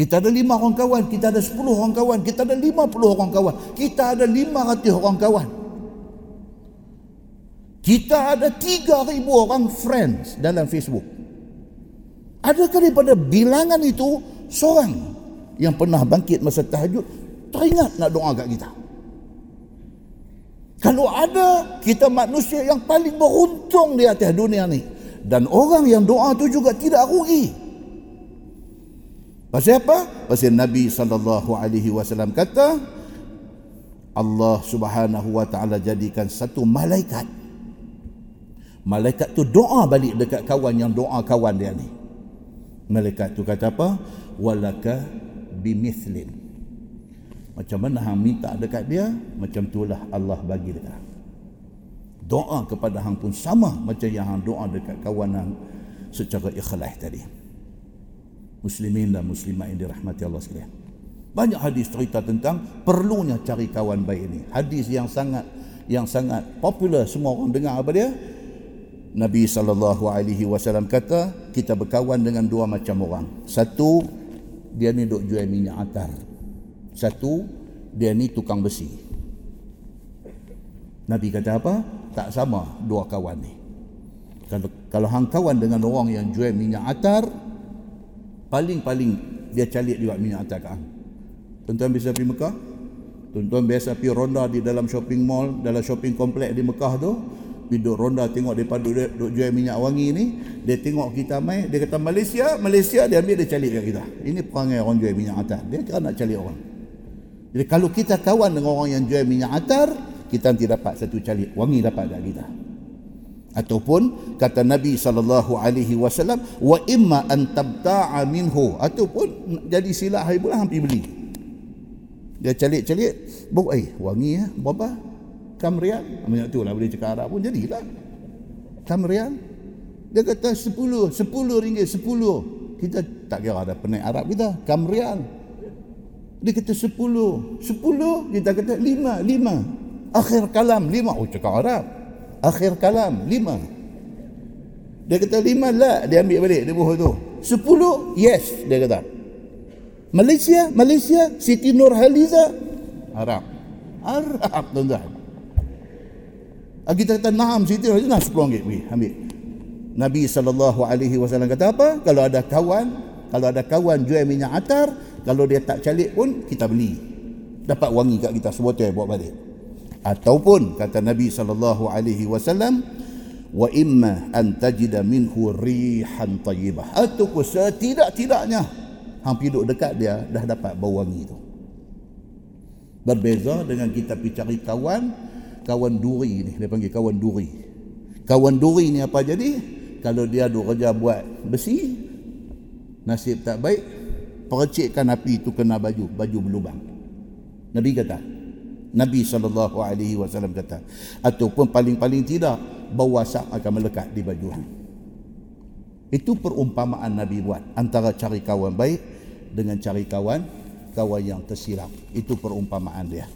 Kita ada lima orang kawan, kita ada sepuluh orang kawan, kita ada lima puluh orang kawan, kita ada lima ratus orang kawan. Kita ada tiga ribu orang friends dalam Facebook. Adakah daripada bilangan itu seorang yang pernah bangkit masa tahajud teringat nak doa kat kita. Kalau ada kita manusia yang paling beruntung di atas dunia ni dan orang yang doa tu juga tidak rugi. Pasal apa? Pasal Nabi sallallahu alaihi wasallam kata Allah Subhanahu wa taala jadikan satu malaikat. Malaikat tu doa balik dekat kawan yang doa kawan dia ni. Malaikat tu kata apa? Walaka bimithlin macam mana hang minta dekat dia macam itulah Allah bagi dekat doa kepada hang pun sama macam yang hang doa dekat kawan hang secara ikhlas tadi muslimin dan muslimat yang dirahmati Allah sekalian. Banyak hadis cerita tentang perlunya cari kawan baik ini. Hadis yang sangat yang sangat popular. Semua orang dengar apa dia? Nabi sallallahu alaihi wasallam kata kita berkawan dengan dua macam orang. Satu dia ni duk jual minyak atar. Satu dia ni tukang besi. Nabi kata apa? Tak sama dua kawan ni. Kalau kalau hang kawan dengan orang yang jual minyak atar paling-paling dia calik juga minyak atar kan tuan-tuan bisa pergi Mekah? Tuan-tuan biasa pergi ronda di dalam shopping mall dalam shopping komplek di Mekah tu. Pergi ronda tengok dia duduk, duduk jual minyak wangi ni. Dia tengok kita mai dia kata Malaysia Malaysia dia ambil dia calik kat kita. Ini perangai orang jual minyak atar dia kira nak calik orang. Jadi kalau kita kawan dengan orang yang jual minyak atar kita nanti dapat satu calik wangi dapat kat kita ataupun kata Nabi sallallahu alaihi wasallam wa imma an tabta'a minhu. Ataupun jadi silah hari bulan hampir beli. Dia calik-calik bau eh wangi ya berapa kamrian banyak tu lah boleh cakap Arab pun jadilah. Kamrian dia kata 10 10 ringgit 10 kita tak kira ada penaik Arab kita kamrian dia kata 10 10 kita kata 5 5 Akhir kalam lima. Oh cakap Arab. Akhir kalam lima. Dia kata lima lah. Dia ambil balik. Dia buah tu. Sepuluh. Yes. Dia kata. Malaysia. Malaysia. Siti Nurhaliza. Arab. Arab tuan-tuan. Ah, kita kata naam Siti Nurhaliza. Sepuluh ringgit. Pergi. Ambil. Nabi SAW kata apa? Kalau ada kawan. Kalau ada kawan jual minyak atar. Kalau dia tak calik pun kita beli. Dapat wangi kat kita. Sebotol buat balik ataupun kata Nabi sallallahu alaihi wasallam wa imma an tajida minhu rihan tayyibah. Ataupun setidak-tidaknya hampir duduk dekat dia dah dapat bau wangi tu. Berbeza dengan kita pergi cari kawan kawan duri ni dia panggil kawan duri. Kawan duri ni apa jadi? Kalau dia duk kerja buat besi nasib tak baik percikkan api itu kena baju baju berlubang. Nabi kata Nabi SAW kata ataupun paling-paling tidak bau asap akan melekat di baju itu perumpamaan Nabi buat antara cari kawan baik dengan cari kawan kawan yang tersilap. Itu perumpamaan dia.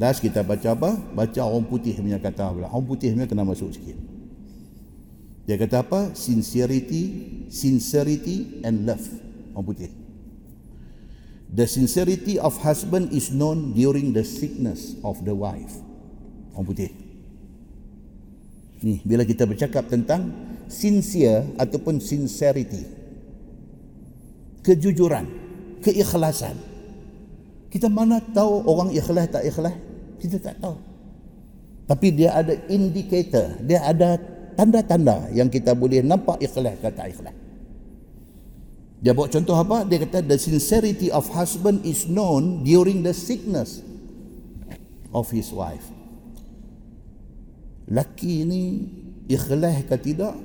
Last kita baca apa? Baca orang putih punya kata pula. Orang putih punya kena masuk sikit. Dia kata apa? Sincerity sincerity and love. Orang putih The sincerity of husband is known during the sickness of the wife. Orang putih. Ni, bila kita bercakap tentang sincere ataupun sincerity. Kejujuran, keikhlasan. Kita mana tahu orang ikhlas tak ikhlas? Kita tak tahu. Tapi dia ada indikator, dia ada tanda-tanda yang kita boleh nampak ikhlas ke tak ikhlas. Dia buat contoh apa? Dia kata the sincerity of husband is known during the sickness of his wife. Laki ini ikhlas ke tidak?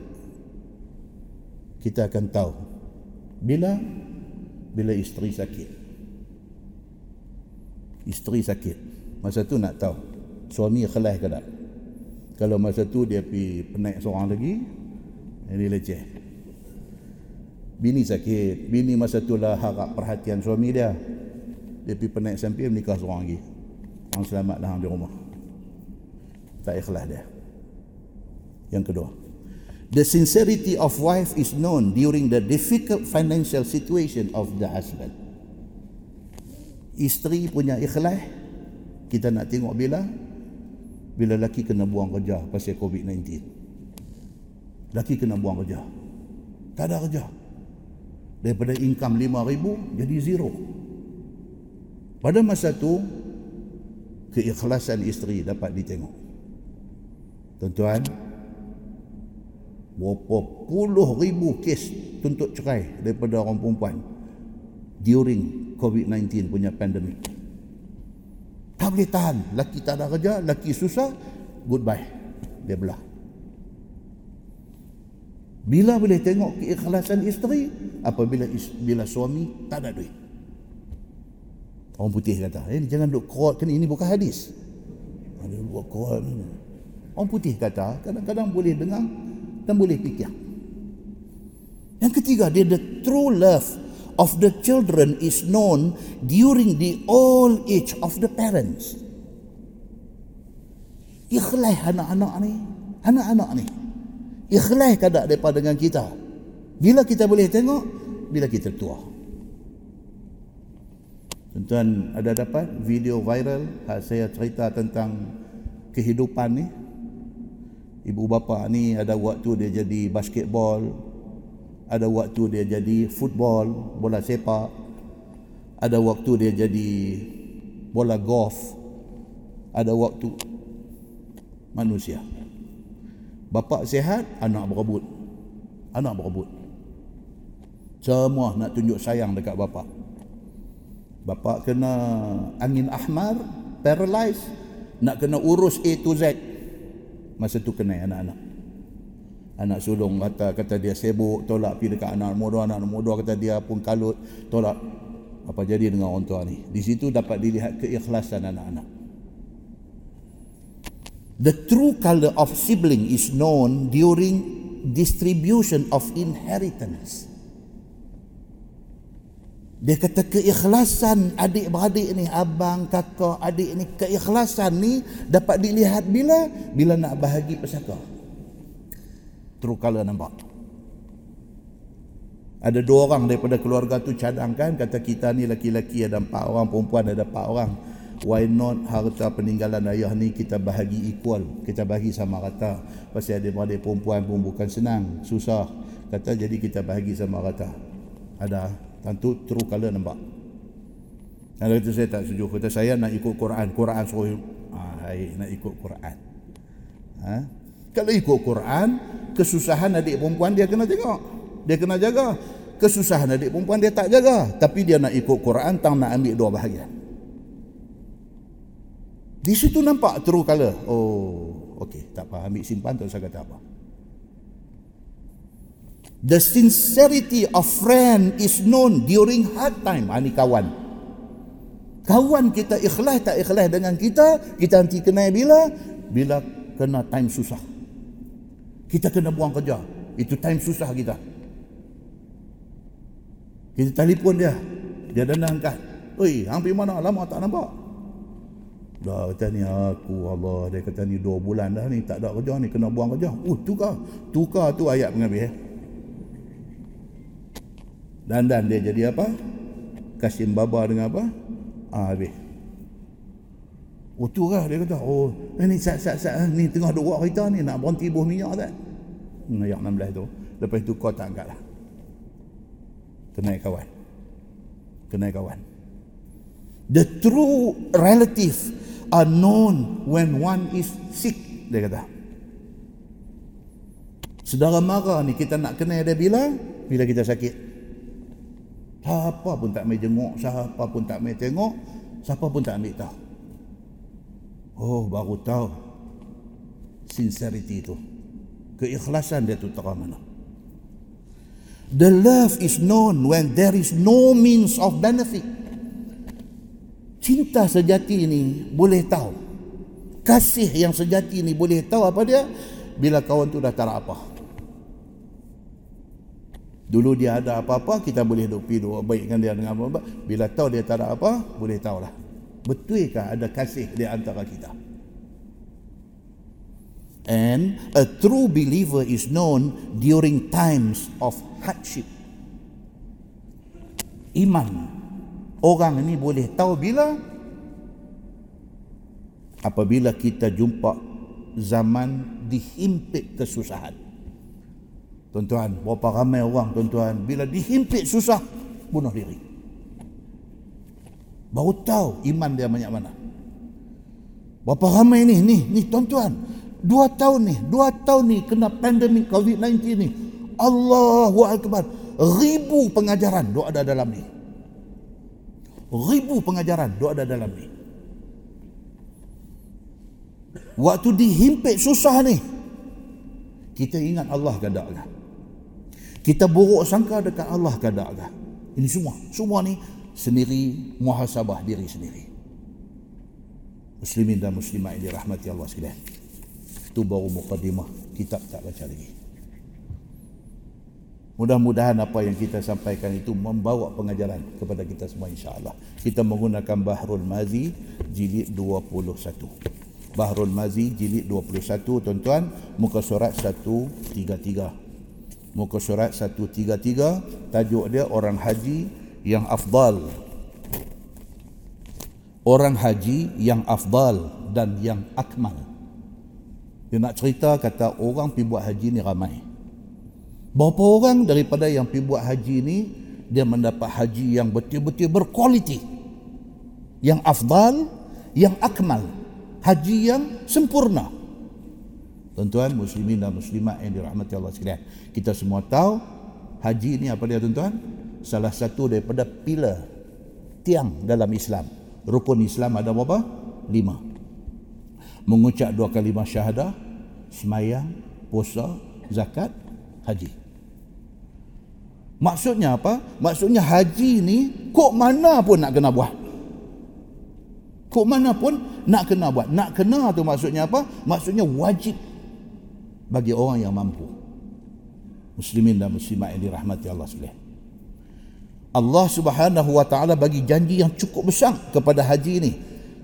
Kita akan tahu. Bila? Bila isteri sakit. Isteri sakit. Masa tu nak tahu. Suami ikhlas ke tak? Kalau masa tu dia pergi penaik seorang lagi, ini leceh. Bini sakit. Bini masa tu lah harap perhatian suami dia. Dia pergi penaik samping menikah seorang lagi. Orang selamat dah di rumah. Tak ikhlas dia. Yang kedua. The sincerity of wife is known during the difficult financial situation of the husband. Isteri punya ikhlas. Kita nak tengok bila? Bila laki kena buang kerja pasal COVID-19. Laki kena buang kerja. Tak ada kerja daripada income ribu jadi zero. Pada masa tu keikhlasan isteri dapat ditengok. Tuan-tuan berapa puluh ribu kes tuntut cerai daripada orang perempuan during COVID-19 punya pandemik tak boleh tahan. Laki tak ada kerja laki susah goodbye. Dia belah bila boleh tengok keikhlasan isteri apabila bila suami tak ada duit. Orang putih kata, eh, jangan duk kuat kan ini bukan hadis. Ada buat kuat ni. Orang putih kata, kadang-kadang boleh dengar dan boleh fikir. Yang ketiga, dia the true love of the children is known during the old age of the parents. Ikhlas anak-anak ni. Anak-anak ni. Ikhlas kadang daripada dengan kita. Bila kita boleh tengok, bila kita tua. Tuan-tuan ada dapat video viral saya cerita tentang kehidupan ni ibu bapa ni ada waktu dia jadi basketball ada waktu dia jadi football bola sepak ada waktu dia jadi bola golf ada waktu manusia bapa sihat anak berebut. Anak berebut. Semua nak tunjuk sayang dekat bapa bapa kena angin ahmar paralyzed nak kena urus A to Z. Masa tu kenal anak-anak. Anak sulung kata kata dia sibuk tolak pergi dekat anak dua anak dua kata dia pun kalut tolak. Apa jadi dengan orang tua ni? Di situ dapat dilihat keikhlasan anak-anak the true color of sibling is known during distribution of inheritance dia kata keikhlasan adik-beradik ni, abang, kakak, adik ni, keikhlasan ni dapat dilihat bila? Bila nak bahagi pesaka. True color nampak. Ada dua orang daripada keluarga tu cadangkan, kata kita ni laki-laki ada empat orang, perempuan ada empat orang. Why not harta peninggalan ayah ni kita bahagi equal, kita bahagi sama rata. Pasal adik-beradik perempuan pun bukan senang, susah. Kata jadi kita bahagi sama rata. Ada Tentu true color nampak. Kalau itu saya tak setuju. Kata saya nak ikut Quran. Quran suruh. Ah, hai, nak ikut Quran. Ha? Kalau ikut Quran, kesusahan adik perempuan dia kena tengok. Dia kena jaga. Kesusahan adik perempuan dia tak jaga. Tapi dia nak ikut Quran, tang nak ambil dua bahagian. Di situ nampak true color. Oh, okey. Tak apa. Ambil simpan tak usah kata apa. The sincerity of friend is known during hard time. Ini ah, kawan. Kawan kita ikhlas tak ikhlas dengan kita, kita nanti kena bila? Bila kena time susah. Kita kena buang kerja. Itu time susah kita. Kita telefon dia. Dia dah angkat. Oi, hampir mana? Lama tak nampak. Dah kata ni aku Allah. Dia kata ni dua bulan dah ni. Tak ada kerja ni. Kena buang kerja. Uh, tukar. Tukar tu ayat pengambil. Eh. Dan dan dia jadi apa? Kasim Baba dengan apa? Ah, habis. Oh tu lah dia kata, oh ni sat sat sat ni tengah buat kereta ni nak berhenti buah minyak tak? Hmm, ayat 16 tu. Lepas tu kau tak angkat lah. Kenai kawan. Kenai kawan. The true relative are known when one is sick. Dia kata. Saudara mara ni kita nak kenal dia bila? Bila kita sakit. Siapa pun tak main jenguk, siapa pun tak main tengok, siapa pun tak ambil tahu. Oh, baru tahu sincerity itu. Keikhlasan dia tu terang mana. The love is known when there is no means of benefit. Cinta sejati ini boleh tahu. Kasih yang sejati ini boleh tahu apa dia? Bila kawan tu dah tak apa. Dulu dia ada apa-apa, kita boleh duk pergi duk baikkan dia dengan apa-apa. Bila tahu dia tak apa, boleh tahulah. Betulkah ada kasih di antara kita? And a true believer is known during times of hardship. Iman. Orang ini boleh tahu bila? Apabila kita jumpa zaman dihimpit kesusahan. Tuan-tuan, berapa ramai orang tuan-tuan bila dihimpit susah bunuh diri. Baru tahu iman dia banyak mana. Berapa ramai ni, ni, ni tuan-tuan. Dua tahun ni, dua tahun ni kena pandemik COVID-19 ni. Allahu Akbar. Ribu pengajaran doa ada dalam ni. Ribu pengajaran doa ada dalam ni. Waktu dihimpit susah ni, kita ingat Allah kadang-kadang. Kita buruk sangka dekat Allah kadang-kadang. Ini semua. Semua ni sendiri muhasabah diri sendiri. Muslimin dan muslimah ini rahmati Allah sekalian. Itu baru mukadimah. Kitab tak baca lagi. Mudah-mudahan apa yang kita sampaikan itu membawa pengajaran kepada kita semua insya-Allah. Kita menggunakan Bahrul Mazi jilid 21. Bahrul Mazi jilid 21 tuan-tuan, muka surat 133. Muka surat 133, tajuk dia orang haji yang afdal. Orang haji yang afdal dan yang akmal. Dia nak cerita kata orang pergi buat haji ni ramai. Berapa orang daripada yang pergi buat haji ni dia mendapat haji yang betul-betul berkualiti. Yang afdal, yang akmal. Haji yang sempurna. Tuan-tuan muslimin dan muslimat yang dirahmati Allah sekalian. Kita semua tahu haji ni apa dia tuan-tuan? Salah satu daripada pilar tiang dalam Islam. Rukun Islam ada berapa? Lima. Mengucap dua kalimah syahadah, semayang, puasa, zakat, haji. Maksudnya apa? Maksudnya haji ni kok mana pun nak kena buat. Kok mana pun nak kena buat. Nak kena tu maksudnya apa? Maksudnya wajib bagi orang yang mampu. Muslimin dan muslimat yang dirahmati Allah sekalian. Allah Subhanahu wa taala bagi janji yang cukup besar kepada haji ini.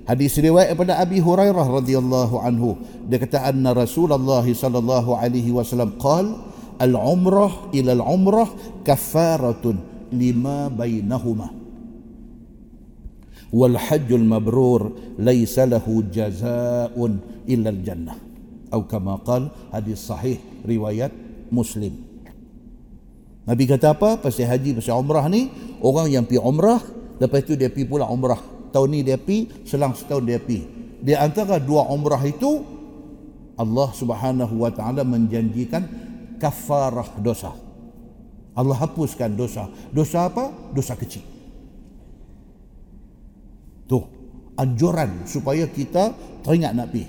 Hadis riwayat daripada Abi Hurairah radhiyallahu anhu dia kata anna Rasulullah sallallahu alaihi wasallam qala al-umrah ila al-umrah kafaratun lima bainahuma. Wal hajjul mabrur laysa lahu jazaa'un illa al-jannah atau kama qal hadis sahih riwayat muslim. Nabi kata apa? Pasal haji pasal umrah ni orang yang pi umrah lepas tu dia pi pula umrah. Tahun ni dia pi selang setahun dia pi di antara dua umrah itu Allah Subhanahu wa taala menjanjikan kafarah dosa. Allah hapuskan dosa. Dosa apa? Dosa kecil. Tuh, anjuran supaya kita teringat Nabi.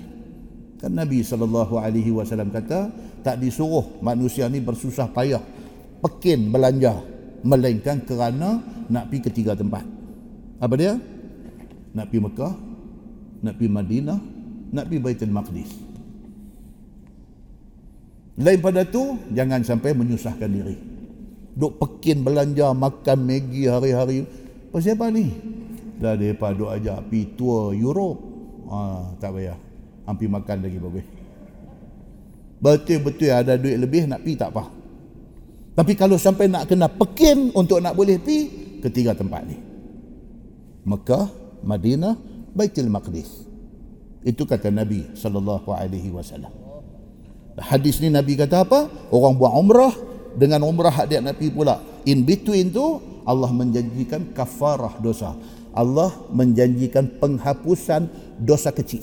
Kan Nabi saw kata, tak disuruh manusia ni bersusah payah pekin belanja melainkan kerana nak pergi ke tiga tempat. Apa dia? Nak pergi Mekah, nak pergi Madinah, nak pergi Baitul Maqdis. Lain pada tu jangan sampai menyusahkan diri. Duk pekin belanja makan Maggi hari-hari. Pasal apa ni? Dah depa duk ajak pi tour Europe. Ha, tak payah. Hampir makan lagi bagus. Betul-betul ada duit lebih nak pi tak apa. Tapi kalau sampai nak kena pekin untuk nak boleh pi ketiga tempat ni. Mekah, Madinah, Baitul Maqdis. Itu kata Nabi sallallahu alaihi wasallam. Hadis ni Nabi kata apa? Orang buat umrah dengan umrah dia nak pergi pula. In between tu Allah menjanjikan kafarah dosa. Allah menjanjikan penghapusan dosa kecil.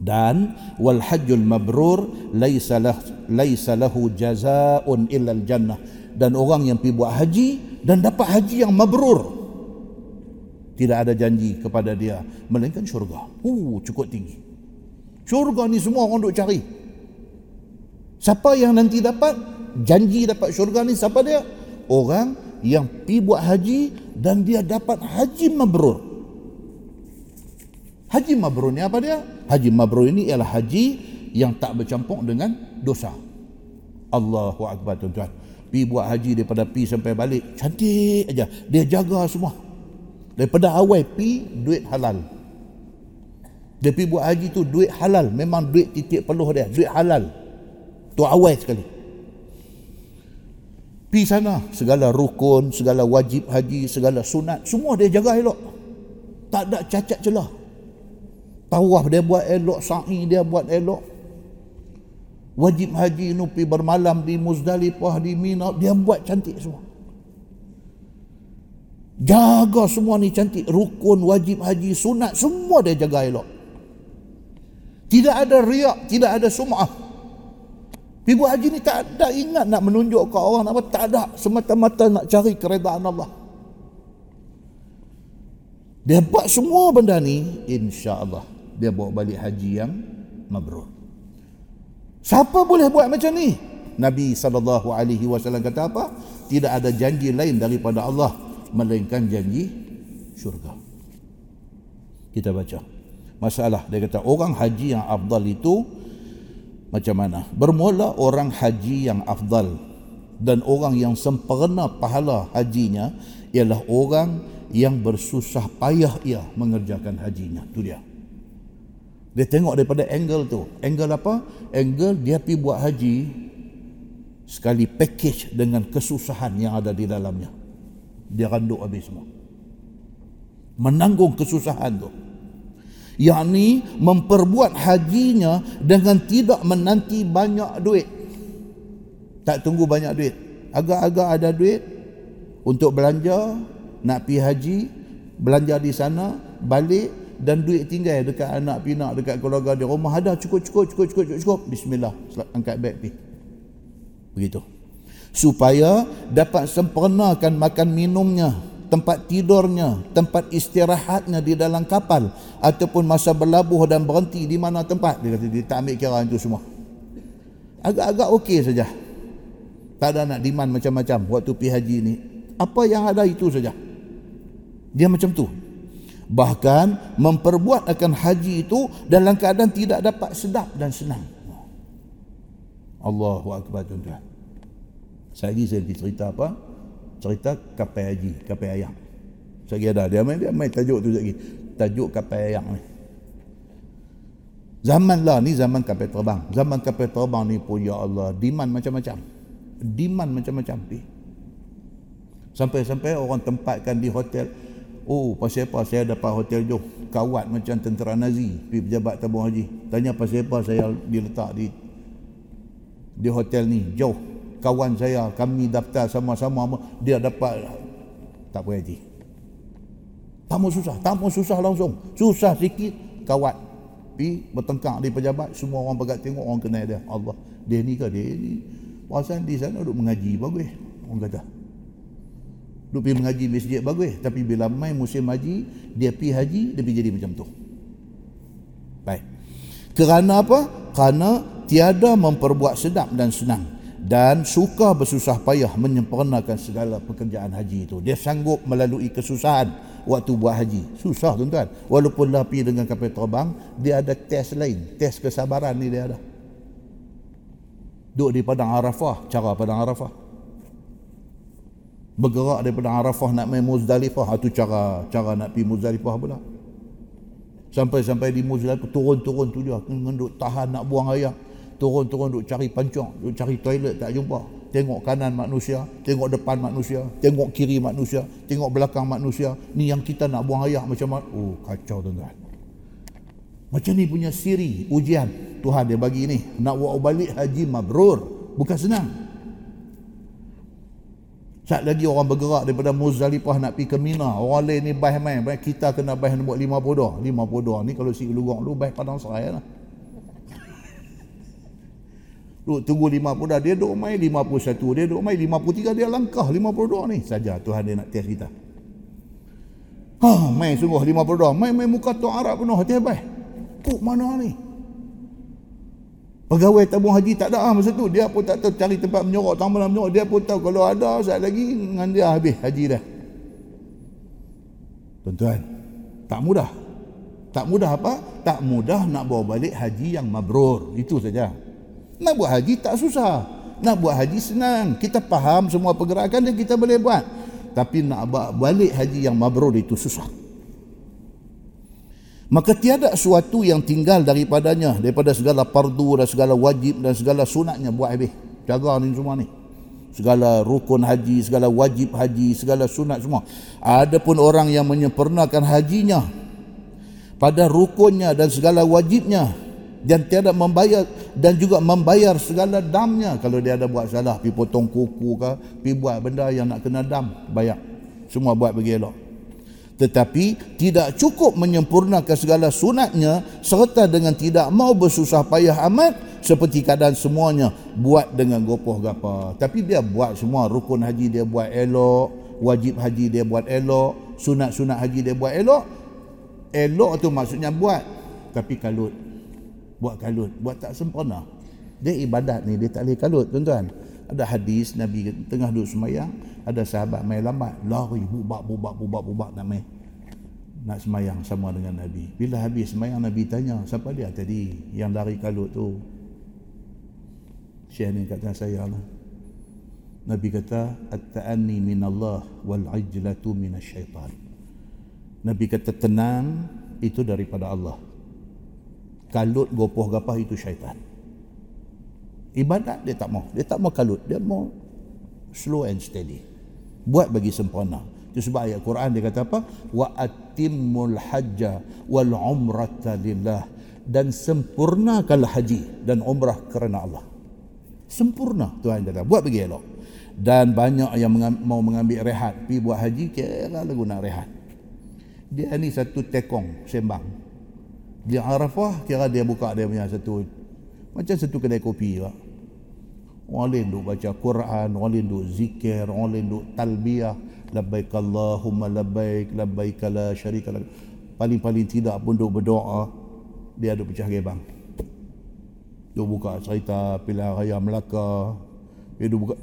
Dan wal hajjul mabrur laisa lah laisa lahu jazaa'un illa al jannah. Dan orang yang pergi buat haji dan dapat haji yang mabrur tidak ada janji kepada dia melainkan syurga. Uh cukup tinggi. Syurga ni semua orang duk cari. Siapa yang nanti dapat janji dapat syurga ni siapa dia? Orang yang pi buat haji dan dia dapat haji mabrur. Haji mabrur ni apa dia? Haji mabrur ini ialah haji yang tak bercampur dengan dosa. Allahu akbar tuan-tuan. Pi buat haji daripada pi sampai balik cantik aja. Dia jaga semua. Daripada awal pi duit halal. Dia pergi buat haji tu duit halal. Memang duit titik peluh dia. Duit halal. Tu awal sekali. Pergi sana. Segala rukun, segala wajib haji, segala sunat. Semua dia jaga elok. Tak ada cacat celah. Tawaf dia buat elok. Sa'i dia buat elok. Wajib haji pergi bermalam di Muzdalifah, di Mina. Dia buat cantik semua. Jaga semua ni cantik. Rukun, wajib haji, sunat. Semua dia jaga elok. Tidak ada riak, tidak ada sum'ah. Ibu haji ni tak ada ingat nak menunjuk ke orang apa tak ada semata-mata nak cari keredaan Allah. Dia buat semua benda ni insya-Allah dia bawa balik haji yang mabrur. Siapa boleh buat macam ni? Nabi sallallahu alaihi wasallam kata apa? Tidak ada janji lain daripada Allah melainkan janji syurga. Kita baca masalah dia kata orang haji yang afdal itu Macam mana? Bermula orang haji yang afdal dan orang yang sempurna pahala hajinya ialah orang yang bersusah payah ia mengerjakan hajinya. Itu dia. Dia tengok daripada angle tu. Angle apa? Angle dia pergi buat haji sekali package dengan kesusahan yang ada di dalamnya. Dia randuk habis semua. Menanggung kesusahan tu. Yang ni memperbuat hajinya dengan tidak menanti banyak duit. Tak tunggu banyak duit. Agak-agak ada duit untuk belanja, nak pergi haji, belanja di sana, balik, dan duit tinggal dekat anak pinak dekat keluarga di rumah ada cukup cukup cukup cukup cukup, cukup. bismillah angkat beg pi begitu supaya dapat sempurnakan makan minumnya tempat tidurnya tempat istirahatnya di dalam kapal ataupun masa berlabuh dan berhenti di mana tempat. Dia kata dia tak ambil kira itu semua. Agak-agak okey saja. Tak ada nak demand macam-macam waktu pi haji ni. Apa yang ada itu saja. Dia macam tu. Bahkan memperbuat akan haji itu dalam keadaan tidak dapat sedap dan senang. Allahu Akbar tuan-tuan. Saya lagi saya cerita apa cerita kapal haji kapal ayam. Saya ada dia main dia main tajuk tu lagi. Tajuk kapal ayam ni. Zaman lah ni zaman kapal terbang. Zaman kapal terbang ni pun ya Allah demand macam-macam. Demand macam-macam. Sampai-sampai orang tempatkan di hotel Oh, pasal apa saya dapat hotel jauh? Kawat macam tentera Nazi, pergi pejabat tabung haji. Tanya pasal apa saya diletak di di hotel ni? Jauh. Kawan saya, kami daftar sama-sama, dia dapat tak boleh haji. Tamu susah, tamu susah langsung. Susah sikit, kawat. Pi bertengkar di pejabat, semua orang pegat tengok orang kenal dia. Allah, dia ni ke dia ni? Pasal di sana duduk mengaji bagus. Orang kata, Duk pergi mengaji masjid bagus. Tapi bila main musim haji, dia pergi haji, dia pergi jadi macam tu. Baik. Kerana apa? Kerana tiada memperbuat sedap dan senang. Dan suka bersusah payah menyempurnakan segala pekerjaan haji itu. Dia sanggup melalui kesusahan waktu buat haji. Susah tuan-tuan. Walaupun dah pergi dengan kapal terbang, dia ada test lain. Test kesabaran ni dia ada. Duduk di Padang Arafah. Cara Padang Arafah bergerak daripada Arafah nak main Muzdalifah itu cara cara nak pergi Muzdalifah pula sampai-sampai di Muzdalifah turun-turun tu dia duk tahan nak buang air turun-turun duk cari pancong duk cari toilet tak jumpa tengok kanan manusia tengok depan manusia tengok kiri manusia tengok belakang manusia ni yang kita nak buang air macam mana oh kacau tuan-tuan macam ni punya siri ujian Tuhan dia bagi ni nak buat balik haji mabrur bukan senang Sat lagi orang bergerak daripada Muzdalifah nak pergi ke Mina. Orang lain ni baih main. Kita kena baih buat 50 dolar. 50 dolar ni kalau si lurang lu baih padang serai lah. Lu tunggu 50 dolar. Dia duk main 51. Dia duk main 53. Dia langkah 50 dolar ni. Saja Tuhan dia nak test kita. Ha, main sungguh 50 dolar. Main-main muka tu Arab penuh. Hati baih. Kuk mana ni? Pegawai tabung haji tak ada ah masa tu. Dia pun tak tahu cari tempat menyorok, tambah menyorok. Dia pun tahu kalau ada saat lagi dengan dia habis haji dah. Tuan-tuan, tak mudah. Tak mudah apa? Tak mudah nak bawa balik haji yang mabrur. Itu saja. Nak buat haji tak susah. Nak buat haji senang. Kita faham semua pergerakan dan kita boleh buat. Tapi nak bawa balik haji yang mabrur itu susah maka tiada sesuatu yang tinggal daripadanya daripada segala pardu dan segala wajib dan segala sunatnya buat habis jaga ni semua ni segala rukun haji segala wajib haji segala sunat semua adapun orang yang menyempurnakan hajinya pada rukunnya dan segala wajibnya dan tiada membayar dan juga membayar segala damnya. Kalau dia ada buat salah pi potong kuku ke pi buat benda yang nak kena dam bayar. Semua buat bagi elok. Tetapi tidak cukup menyempurnakan segala sunatnya serta dengan tidak mau bersusah payah amat seperti keadaan semuanya buat dengan gopoh gapa. Tapi dia buat semua rukun haji dia buat elok wajib haji dia buat elok sunat-sunat haji dia buat elok. Elok tu maksudnya buat. Tapi kalut buat kalut buat tak sempurna dia ibadat ni dia tak boleh kalut tuan-tuan ada hadis Nabi tengah duduk semayang ada sahabat main lambat lari bubak bubak bubak bubak nak main nak semayang sama dengan Nabi bila habis semayang Nabi tanya siapa dia tadi yang lari kalut tu Syekh ni kata saya lah. Nabi kata at-ta'anni minallah wal ajlatu minasyaitan. Nabi kata tenang itu daripada Allah. Kalut gopoh gapah itu syaitan. Ibadat dia tak mau. Dia tak mau kalut. Dia mau slow and steady. Buat bagi sempurna. Itu sebab ayat Quran dia kata apa? Wa atimmul hajja wal umrata lillah dan sempurnakanlah haji dan umrah kerana Allah sempurna Tuhan kata buat pergi elok dan banyak yang mau mengambil rehat pergi buat haji kira lagu nak rehat dia ni satu tekong sembang di Arafah kira dia buka dia punya satu macam satu kedai kopi juga orang lain duk baca Quran orang lain duk zikir orang lain duk talbiyah labbaik Allahumma labbaik labbaik la syarika lak paling-paling tidak pun duk berdoa dia ada pecah gebang dia buka cerita pilihan raya Melaka. Dia buka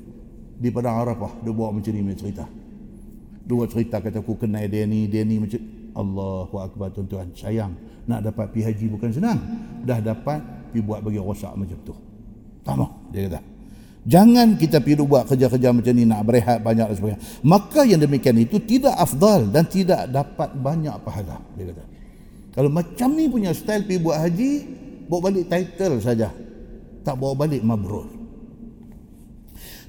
di Padang Arafah. Dia buat macam ni cerita. Dia buat cerita kata aku kenal dia ni, dia ni macam Allahu Akbar tuan-tuan. Sayang, nak dapat pergi haji bukan senang. Dah dapat, pergi buat bagi rosak macam tu. Tak mau, dia kata. Jangan kita pergi buat kerja-kerja macam ni nak berehat banyak dan sebagainya. Maka yang demikian itu tidak afdal dan tidak dapat banyak pahala. Dia kata. Kalau macam ni punya style pergi buat haji, bawa balik title saja tak bawa balik mabrur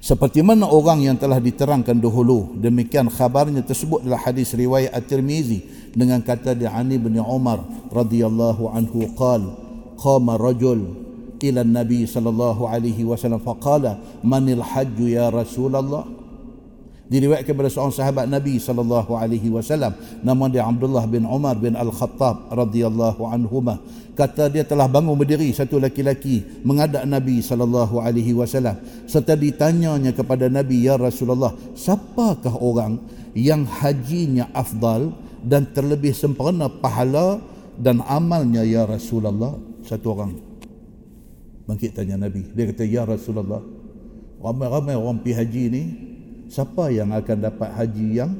seperti mana orang yang telah diterangkan dahulu demikian khabarnya tersebut adalah hadis riwayat at-Tirmizi dengan kata di Ani bin Umar radhiyallahu anhu qal qama rajul ila nabi sallallahu alaihi wasallam faqala manil hajj ya rasulullah diriwayatkan kepada seorang sahabat Nabi sallallahu alaihi wasallam nama dia Abdullah bin Umar bin Al-Khattab radhiyallahu anhuma kata dia telah bangun berdiri satu laki-laki menghadap Nabi sallallahu alaihi wasallam. Serta ditanyanya kepada Nabi ya Rasulullah siapakah orang yang hajinya afdal dan terlebih sempurna pahala dan amalnya ya Rasulullah? Satu orang bangkit tanya Nabi. Dia kata ya Rasulullah ramai-ramai orang pergi haji ni siapa yang akan dapat haji yang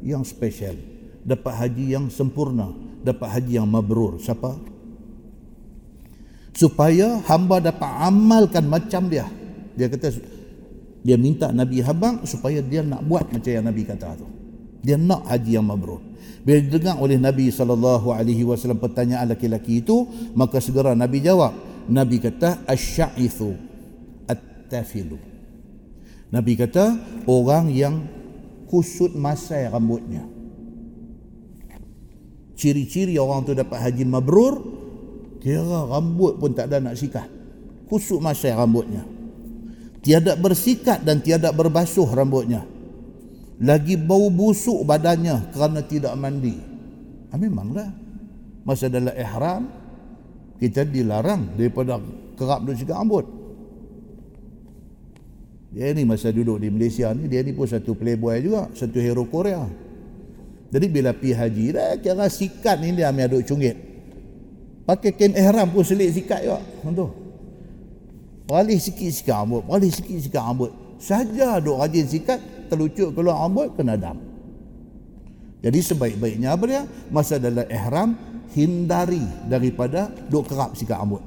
yang special? Dapat haji yang sempurna dapat haji yang mabrur. Siapa supaya hamba dapat amalkan macam dia. Dia kata dia minta Nabi Habang supaya dia nak buat macam yang Nabi kata tu. Dia nak haji yang mabrur. Bila didengar oleh Nabi saw pertanyaan laki-laki itu maka segera Nabi jawab. Nabi kata asy'ithu at-tafilu. Nabi kata orang yang kusut masai rambutnya. Ciri-ciri orang tu dapat haji mabrur, kira rambut pun tak ada nak sikat. Kusut masai rambutnya. Tiada bersikat dan tiada berbasuh rambutnya. Lagi bau busuk badannya kerana tidak mandi. Ha, memanglah. Masa dalam ihram, kita dilarang daripada kerap duduk sikat rambut. Dia ni masa duduk di Malaysia ni dia ni pun satu playboy juga, satu hero Korea. Jadi bila pi haji dah kira sikat ni dia ambil aduk cungit. Pakai kain ihram pun selit sikat juga. Tentu. Balik sikit sikat rambut, balik sikit sikat rambut. Saja duk rajin sikat, terlucuk keluar rambut kena dam. Jadi sebaik-baiknya apa dia? Masa dalam ihram hindari daripada duk kerap sikat rambut.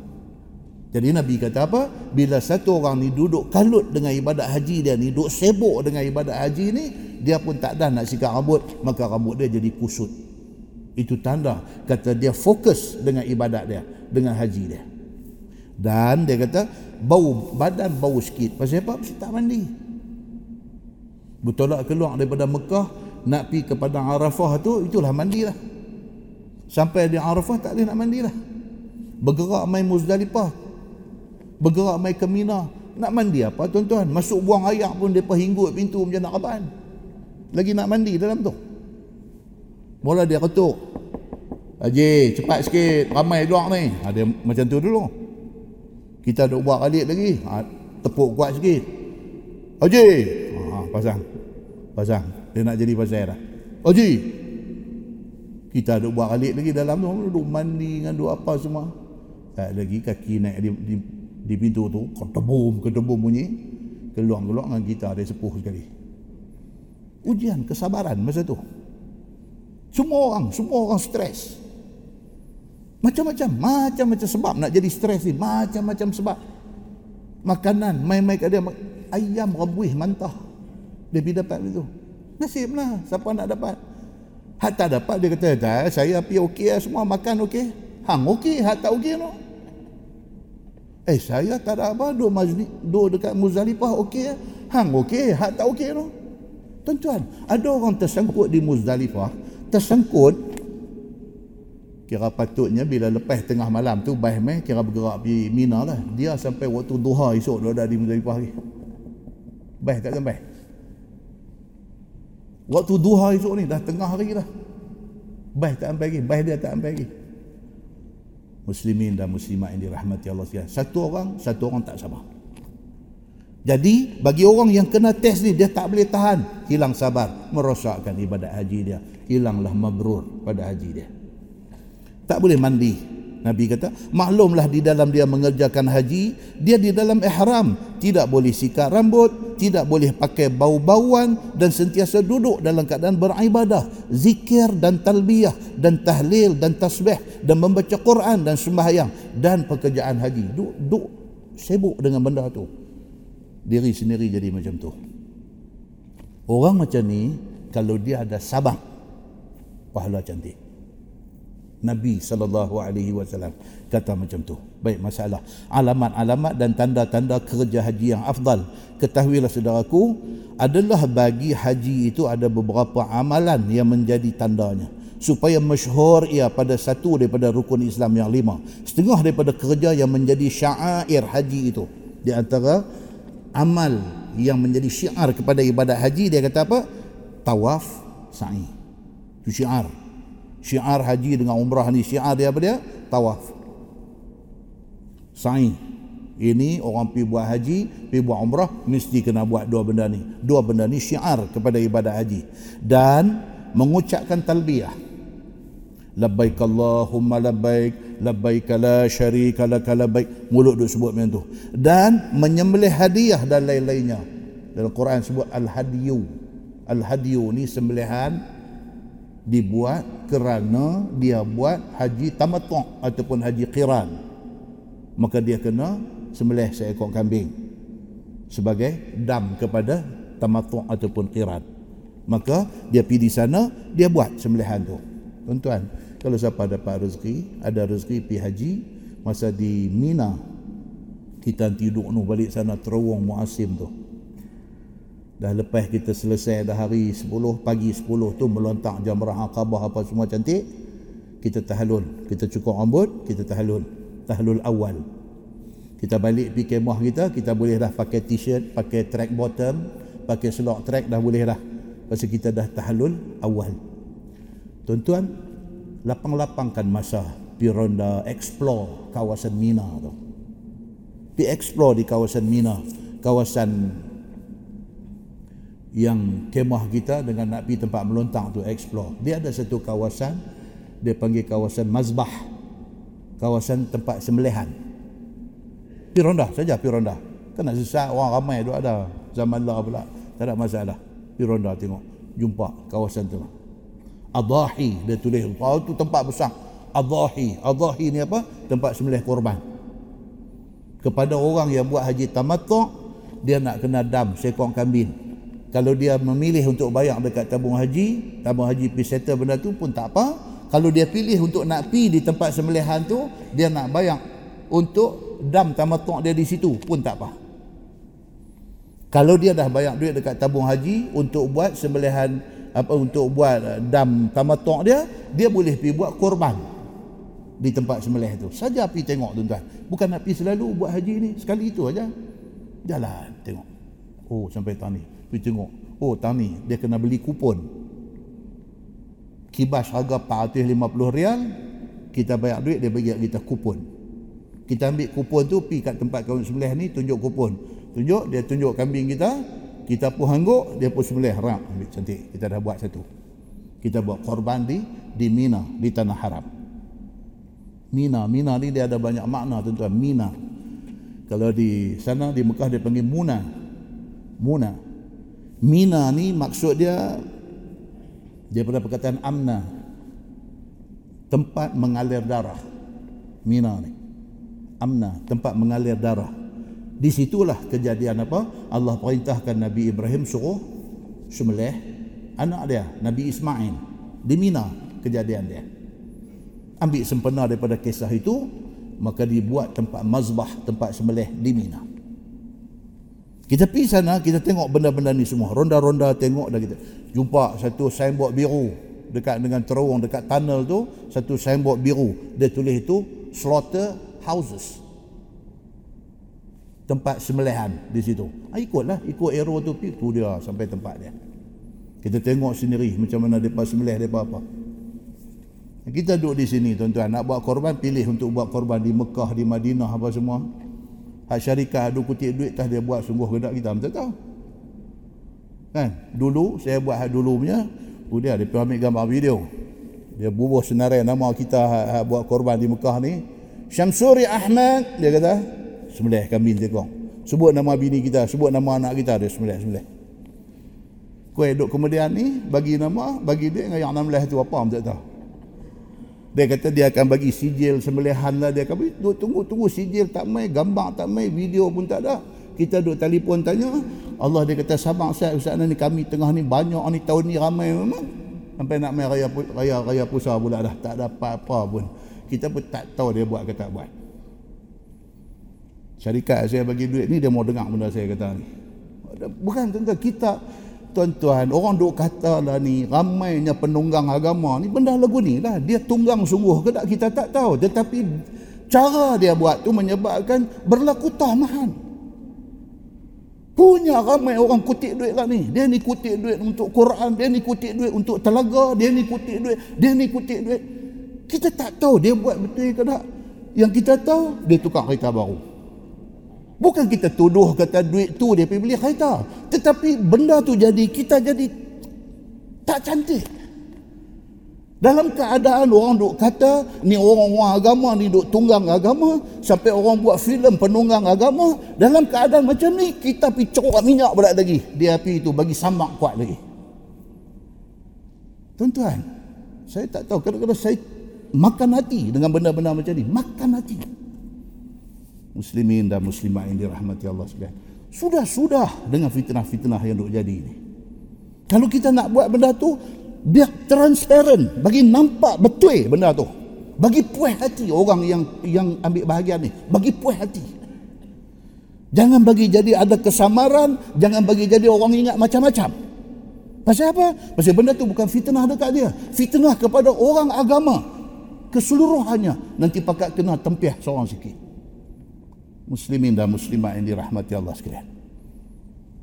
Jadi Nabi kata apa? Bila satu orang ni duduk kalut dengan ibadat haji dia ni, duduk sibuk dengan ibadat haji ni, dia pun tak dah nak sikat rambut, maka rambut dia jadi kusut. Itu tanda kata dia fokus dengan ibadat dia, dengan haji dia. Dan dia kata bau badan bau sikit. Pasal apa? Pasal tak mandi. Betul tak keluar daripada Mekah nak pergi ke padang Arafah tu, itulah mandilah. Sampai di Arafah tak boleh nak mandilah. Bergerak main Muzdalifah, bergerak mai ke Mina nak mandi apa tuan-tuan masuk buang air pun depa hinggut pintu macam nak kaban lagi nak mandi dalam tu mula dia ketuk. Haji cepat sikit. Ramai luar ni. Ha, macam tu dulu. Kita duk buat alik lagi. Ha, tepuk kuat sikit. Haji. Ha, pasang. Pasang. Dia nak jadi pasal dah. Haji. Kita duk buat alik lagi dalam tu. Duk mandi dengan duk apa semua. Tak lagi kaki naik di, di di pintu tu. Ketebum ketebum bunyi. Keluar-keluar dengan kita. Ada sepuh sekali. Ujian kesabaran masa tu semua orang semua orang stres. Macam-macam macam-macam sebab nak jadi stres ni macam-macam sebab. Makanan mai-mai kat dia. Ayam rebuih mantah. Dia pergi dapat itu nasib lah siapa nak dapat? Hak tak dapat dia kata tak saya pergi okey lah semua makan okey. Hang okey hak tak okey no eh saya tak ada apa dua majlis dua dekat Muzdalifah okey hang okey hak tak okey no tuan-tuan ada orang tersangkut di Muzdalifah tersangkut kira patutnya bila lepas tengah malam tu baih meh kira bergerak pergi Mina lah. Dia sampai waktu duha esok dia dah di Muzdalifah lagi. Baih tak sampai waktu duha esok ni dah tengah hari dah. Baih tak sampai lagi. Baih dia tak sampai lagi. Muslimin dan muslimat yang dirahmati Allah sekalian. Satu orang satu orang tak sama jadi bagi orang yang kena test ni dia tak boleh tahan. Hilang sabar merosakkan ibadat haji dia. Hilanglah mabrur pada haji dia. Tak boleh mandi Nabi kata. Maklumlah di dalam dia mengerjakan haji dia di dalam ihram. Tidak boleh sikat rambut tidak boleh pakai bau-bauan dan sentiasa duduk dalam keadaan beribadah. Zikir dan talbiyah dan tahlil dan tasbih dan membaca Quran dan sembahyang. Dan pekerjaan haji. Duk, duk sibuk dengan benda tu diri sendiri jadi macam tu orang macam ni kalau dia ada sabar pahala cantik Nabi sallallahu alaihi wasallam kata macam tu. Baik masalah alamat-alamat dan tanda-tanda kerja haji yang afdal. Ketahuilah saudaraku, adalah bagi haji itu ada beberapa amalan yang menjadi tandanya supaya masyhur ia pada satu daripada rukun Islam yang lima. Setengah daripada kerja yang menjadi syair haji itu. Di antara amal yang menjadi syiar kepada ibadat haji dia kata apa? Tawaf sa'i. Itu syiar. Syiar haji dengan umrah ni syiar dia apa dia? Tawaf. Sa'i. Ini orang pi buat haji pi buat umrah mesti kena buat dua benda ni. Dua benda ni syiar kepada ibadah haji. Dan mengucapkan talbiyah. Labbaik allahumma labbaik labbaik la syarika lak labbaik. Mulut duk sebut macam tu. Dan menyembelih hadiah dan lain-lainnya. Dalam Quran sebut al hadiyu al hadiyu ni sembelihan dibuat kerana dia buat haji tamattu' ataupun haji qiran. Maka dia kena sembelih seekor kambing sebagai dam kepada tamattu' ataupun qiran. Maka dia pergi di sana dia buat sembelihan tu. Tuan-tuan kalau siapa dapat rezeki ada rezeki pergi haji masa di Mina kita tidur nu balik sana terowong muasim tu. Dah lepas kita selesai dah hari 10 pagi 10 tu melontak jamrah aqabah apa semua cantik kita tahalul kita cukur rambut kita tahalul tahalul awal. Kita balik pergi kemah kita kita boleh dah pakai t-shirt pakai track bottom pakai selok track dah boleh dah. Pasal kita dah tahalul awal. Tuan-tuan lapang-lapangkan masa pergi ronda explore kawasan Mina tu pergi explore di kawasan Mina kawasan yang kemah kita dengan nak pergi tempat melontang tu explore. Dia ada satu kawasan dia panggil kawasan mazbah. Kawasan tempat sembelihan. Pi ronda saja pi ronda. Kan nak sesat orang ramai tu ada. Zaman lah pula. Tak ada masalah. Pi ronda tengok. Jumpa kawasan tu. Adahi dia tulis. Oh tu tempat besar. Adahi. Adahi ni apa? Tempat sembelih korban. Kepada orang yang buat haji tamattu' dia nak kena dam seekor kambing kalau dia memilih untuk bayar dekat tabung haji tabung haji pergi settle benda tu pun tak apa kalau dia pilih untuk nak pi di tempat sembelihan tu dia nak bayar untuk dam tamatuk dia di situ pun tak apa kalau dia dah bayar duit dekat tabung haji untuk buat sembelihan apa untuk buat uh, dam tamatuk dia dia boleh pi buat korban di tempat sembelih tu. Saja pi tengok tuan-tuan. Bukan nak pi selalu buat haji ni. Sekali itu aja jalan tengok. Oh sampai tani. Pergi tengok. Oh tani dia kena beli kupon. Kibas harga 450 rial kita bayar duit dia bagi kita kupon. Kita ambil kupon tu pergi kat tempat kawan sebelah ni tunjuk kupon. Tunjuk dia tunjuk kambing kita kita pun hangguk dia pun sebelah rak ambil cantik. Kita dah buat satu. Kita buat korban di di Mina di tanah haram. Mina Mina ni dia ada banyak makna tuan-tuan. Mina. Kalau di sana di Mekah dia panggil Muna. Muna. Mina ni maksud dia daripada perkataan amna. Tempat mengalir darah. Mina ni. Amna tempat mengalir darah Di situlah kejadian apa? Allah perintahkan Nabi Ibrahim suruh sembelih anak dia, Nabi Ismail. Di Mina kejadian dia. Ambil sempena daripada kisah itu, maka dibuat tempat mazbah, tempat sembelih di Mina. Kita pergi sana, kita tengok benda-benda ni semua. Ronda-ronda tengok dah kita. Jumpa satu signboard biru dekat dengan terowong dekat tunnel tu, satu signboard biru. Dia tulis itu slaughter houses tempat sembelihan di situ. Ha, ikutlah, ikut arrow tu pergi tu dia sampai tempat dia. Kita tengok sendiri macam mana depa sembelih depa apa. Kita duduk di sini tuan-tuan nak buat korban pilih untuk buat korban di Mekah, di Madinah apa semua. Hak syarikat ada kutip duit tah dia buat sungguh gedak kita tak tahu. Kan? Dulu saya buat hak dulu punya, dia dia ambil gambar video. Dia bubuh senarai nama kita hak, hak buat korban di Mekah ni. Syamsuri Ahmad dia kata, sembelih kambing tekong. Sebut nama bini kita, sebut nama anak kita dia sembelih sembelih. Kau duduk kemudian ni bagi nama, bagi dia dengan yang 16 tu apa tak tahu. Dia kata dia akan bagi sijil sembelihan lah dia akan bagi. Tunggu tunggu sijil tak mai, gambar tak mai, video pun tak ada. Kita duduk telefon tanya, Allah dia kata sabar Ustaz, Ustaz ni kami tengah ni banyak ni tahun ni ramai memang. Sampai nak mai raya raya raya puasa pula dah tak ada apa-apa pun. Kita pun tak tahu dia buat ke tak buat syarikat saya bagi duit ni dia mau dengar benda saya kata ni. Bukan tentang kita tuan-tuan orang duk kata lah ni ramainya penunggang agama ni benda lagu ni lah. Dia tunggang sungguh ke tak kita tak tahu. Tetapi cara dia buat tu menyebabkan berlaku tahmahan punya ramai orang kutip duit lah ni. Dia ni kutip duit untuk Quran dia ni kutip duit untuk telaga dia ni kutip duit dia ni kutip duit. Kita tak tahu dia buat betul ke tak. Yang kita tahu dia tukar kereta baru Bukan kita tuduh kata duit tu dia pergi beli kereta. Tetapi benda tu jadi, kita jadi tak cantik. Dalam keadaan orang duk kata, ni orang-orang agama ni duk tunggang agama, sampai orang buat filem penunggang agama, dalam keadaan macam ni, kita pergi corak minyak berat lagi. Dia api itu bagi sambak kuat lagi. Tuan-tuan, saya tak tahu, kadang-kadang saya makan hati dengan benda-benda macam ni. Makan hati muslimin dan muslimat yang dirahmati Allah sekalian. Sudah-sudah dengan fitnah-fitnah yang duk jadi ini. Kalau kita nak buat benda tu, biar transparent, bagi nampak betul benda tu. Bagi puas hati orang yang yang ambil bahagian ni. Bagi puas hati. Jangan bagi jadi ada kesamaran, jangan bagi jadi orang ingat macam-macam. Pasal apa? Pasal benda tu bukan fitnah dekat dia. Fitnah kepada orang agama. Keseluruhannya nanti pakat kena tempiah seorang sikit muslimin dan muslimat yang dirahmati Allah sekalian.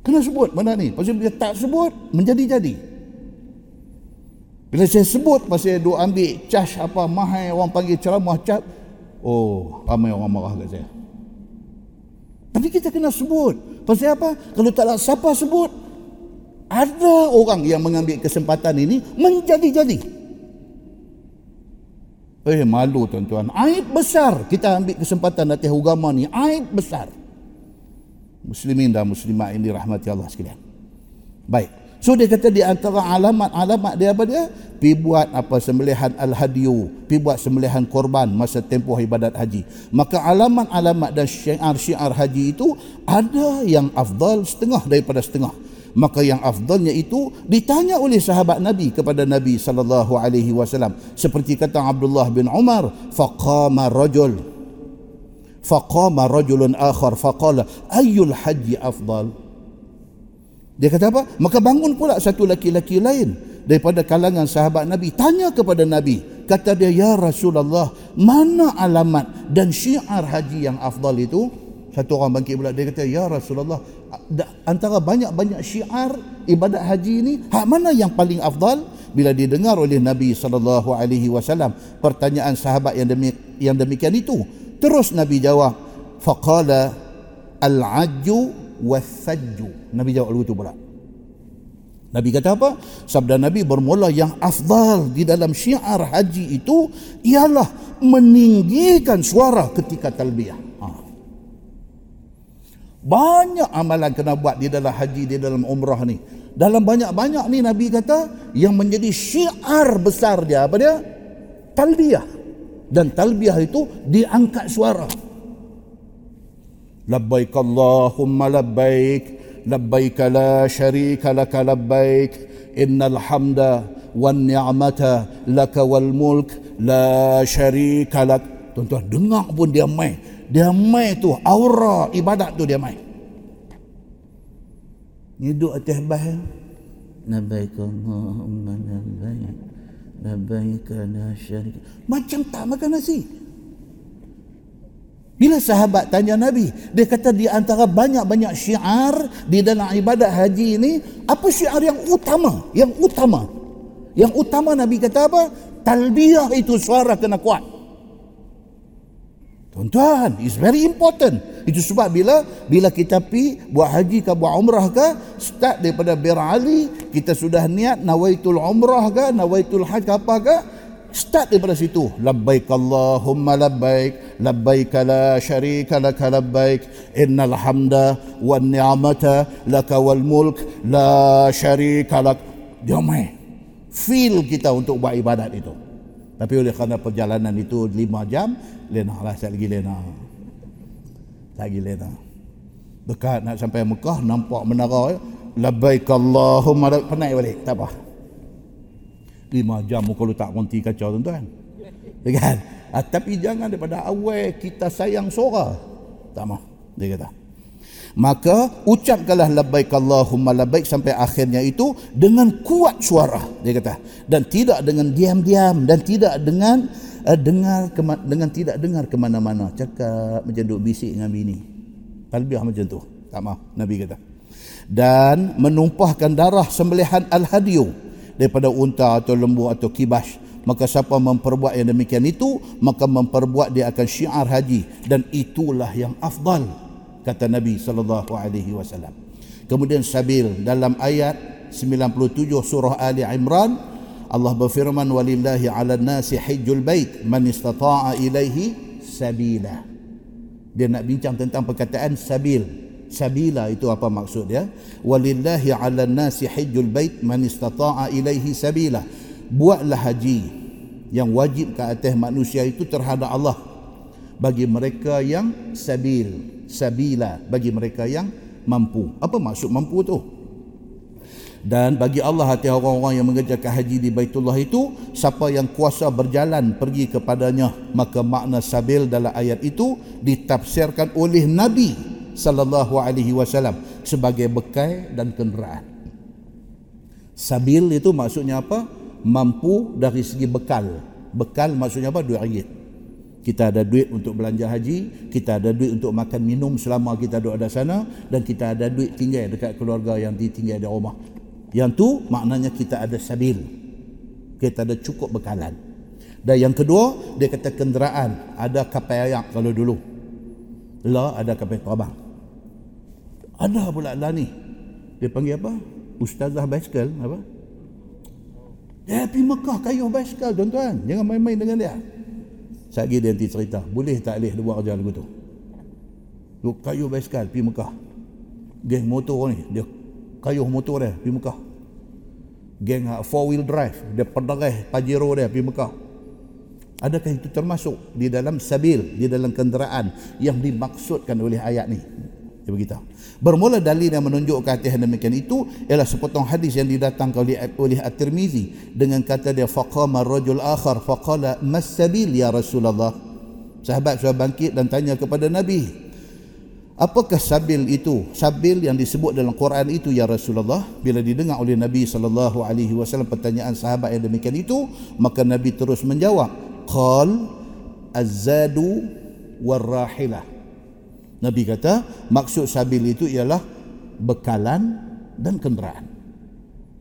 Kena sebut benda ni. Pasal dia tak sebut, menjadi-jadi. Bila saya sebut, pasal dia ambil cas apa, mahal orang panggil ceramah cap, oh, ramai orang marah kat saya. Tapi kita kena sebut. Pasal apa? Kalau tak ada siapa sebut, ada orang yang mengambil kesempatan ini menjadi-jadi. Eh malu tuan-tuan. Aib besar kita ambil kesempatan atas agama ni. Aib besar. Muslimin dan muslimat ini rahmati Allah sekalian. Baik. So dia kata di antara alamat-alamat dia apa dia? Pi buat apa sembelihan al-hadiyu, pi buat sembelihan korban masa tempoh ibadat haji. Maka alamat-alamat dan syiar-syiar haji itu ada yang afdal setengah daripada setengah maka yang afdalnya itu ditanya oleh sahabat Nabi kepada Nabi sallallahu alaihi wasallam. Seperti kata Abdullah bin Umar faqama rajul. Faqama rajulun akhar faqala ayyul haji afdal? Dia kata apa? Maka bangun pula satu laki-laki lain daripada kalangan sahabat Nabi tanya kepada Nabi. Kata dia ya Rasulullah mana alamat dan syiar haji yang afdal itu? Satu orang bangkit pula dia kata ya Rasulullah antara banyak-banyak syiar ibadat haji ini hak mana yang paling afdal bila didengar oleh Nabi sallallahu alaihi wasallam pertanyaan sahabat yang demi, yang demikian itu terus Nabi jawab faqala al-ajju was-sajju Nabi jawab begitu pula Nabi kata apa? Sabda Nabi bermula yang afdal di dalam syiar haji itu ialah meninggikan suara ketika talbiyah. Banyak amalan kena buat di dalam haji, di dalam umrah ni. Dalam banyak-banyak ni Nabi kata yang menjadi syiar besar dia apa dia? Talbiyah. Dan talbiyah itu diangkat suara. labbaik Allahumma labbaik labbaik la syarika laka labbaik innal hamda wan ni'mata laka wal mulk la syarika lak tuan-tuan dengar pun dia mai dia mai tu aura ibadat tu dia mai hidup atas bah labbaik Allahumma labbaik labbaik la syarika macam tak makan nasi bila sahabat tanya Nabi, dia kata di antara banyak-banyak syiar di dalam ibadat haji ini, apa syiar yang utama? Yang utama. Yang utama Nabi kata apa? Talbiyah itu suara kena kuat. Tuan-tuan, it's very important. Itu sebab bila bila kita pi buat haji ke buat umrah ke, start daripada Bir Ali, kita sudah niat nawaitul umrah ke, nawaitul hajj apa ke, Start daripada situ. Labbaik Allahumma labbaik. Labbaik la syarika laka labbaik. Innal hamda wa ni'mata laka wal mulk. La syarika lak. Main. Feel kita untuk buat ibadat itu. Tapi oleh kerana perjalanan itu lima jam, lena lah saya lagi lena. Lagi lena. Dekat nak sampai Mekah, nampak menara. Labbaik Allahumma labbaik. Penat balik, tak apa lima jam kalau tak berhenti kacau tuan-tuan ya kan ha, tapi jangan daripada awal kita sayang suara tak mau dia kata maka ucapkanlah labbaik Allahumma labbaik sampai akhirnya itu dengan kuat suara. Dia kata dan tidak dengan diam-diam dan tidak dengan uh, dengar dengan tidak dengar ke mana-mana cakap macam duk bisik dengan bini. Talbiah macam tu. Tak mau nabi kata. Dan menumpahkan darah sembelihan al-hadiyu daripada unta atau lembu atau kibas maka siapa memperbuat yang demikian itu maka memperbuat dia akan syiar haji. Dan itulah yang afdal kata Nabi sallallahu alaihi wasallam. Kemudian sabil dalam ayat 97 surah Ali Imran Allah berfirman walillahi 'alan nasi hajjul bait man istata'a ilaihi sabila. Dia nak bincang tentang perkataan sabil. Sabila itu apa maksud ya walillahi 'alan nasi hajjul bait man istata'a ilaihi sabila. Buatlah haji yang wajib ke atas manusia itu terhadap Allah bagi mereka yang sabil sabila bagi mereka yang mampu apa maksud mampu tu dan bagi Allah hati orang-orang yang mengerjakan haji di Baitullah itu siapa yang kuasa berjalan pergi kepadanya maka makna sabil dalam ayat itu ditafsirkan oleh Nabi sallallahu alaihi wasallam sebagai bekal dan kenderaan. Sabil itu maksudnya apa? Mampu dari segi bekal. Bekal maksudnya apa? Duit ringgit. Kita ada duit untuk belanja haji, kita ada duit untuk makan minum selama kita duduk ada sana dan kita ada duit tinggal dekat keluarga yang ditinggal di rumah. Yang tu maknanya kita ada sabil. Kita ada cukup bekalan. Dan yang kedua, dia kata kenderaan. Ada kapal ayak kalau dulu. La ada kapal terbang. Ada pula lah ni. Dia panggil apa? Ustazah basikal apa? Dia pergi Mekah kayuh basikal tuan-tuan. Jangan main-main dengan dia. Sekejap dia nanti cerita. Boleh tak boleh buat kerja lagu tu? Dia kayuh basikal pergi Mekah. Geng motor ni. Dia kayuh motor dia pergi Mekah. Geng four wheel drive. Dia pedarah Pajero dia pergi Mekah. Adakah itu termasuk di dalam sabil, di dalam kenderaan yang dimaksudkan oleh ayat ni? Dia beritahu. Bermula dalil yang menunjukkan hati demikian itu ialah sepotong hadis yang didatangkan oleh, oleh At-Tirmizi dengan kata dia faqama rajul akhar faqala mas-sabil ya Rasulullah. Sahabat sudah bangkit dan tanya kepada Nabi, apakah sabil itu? Sabil yang disebut dalam Quran itu ya Rasulullah. Bila didengar oleh Nabi sallallahu alaihi wasallam pertanyaan sahabat yang demikian itu, maka Nabi terus menjawab, qal az-zadu war-rahilah. Nabi kata maksud sabil itu ialah bekalan dan kenderaan.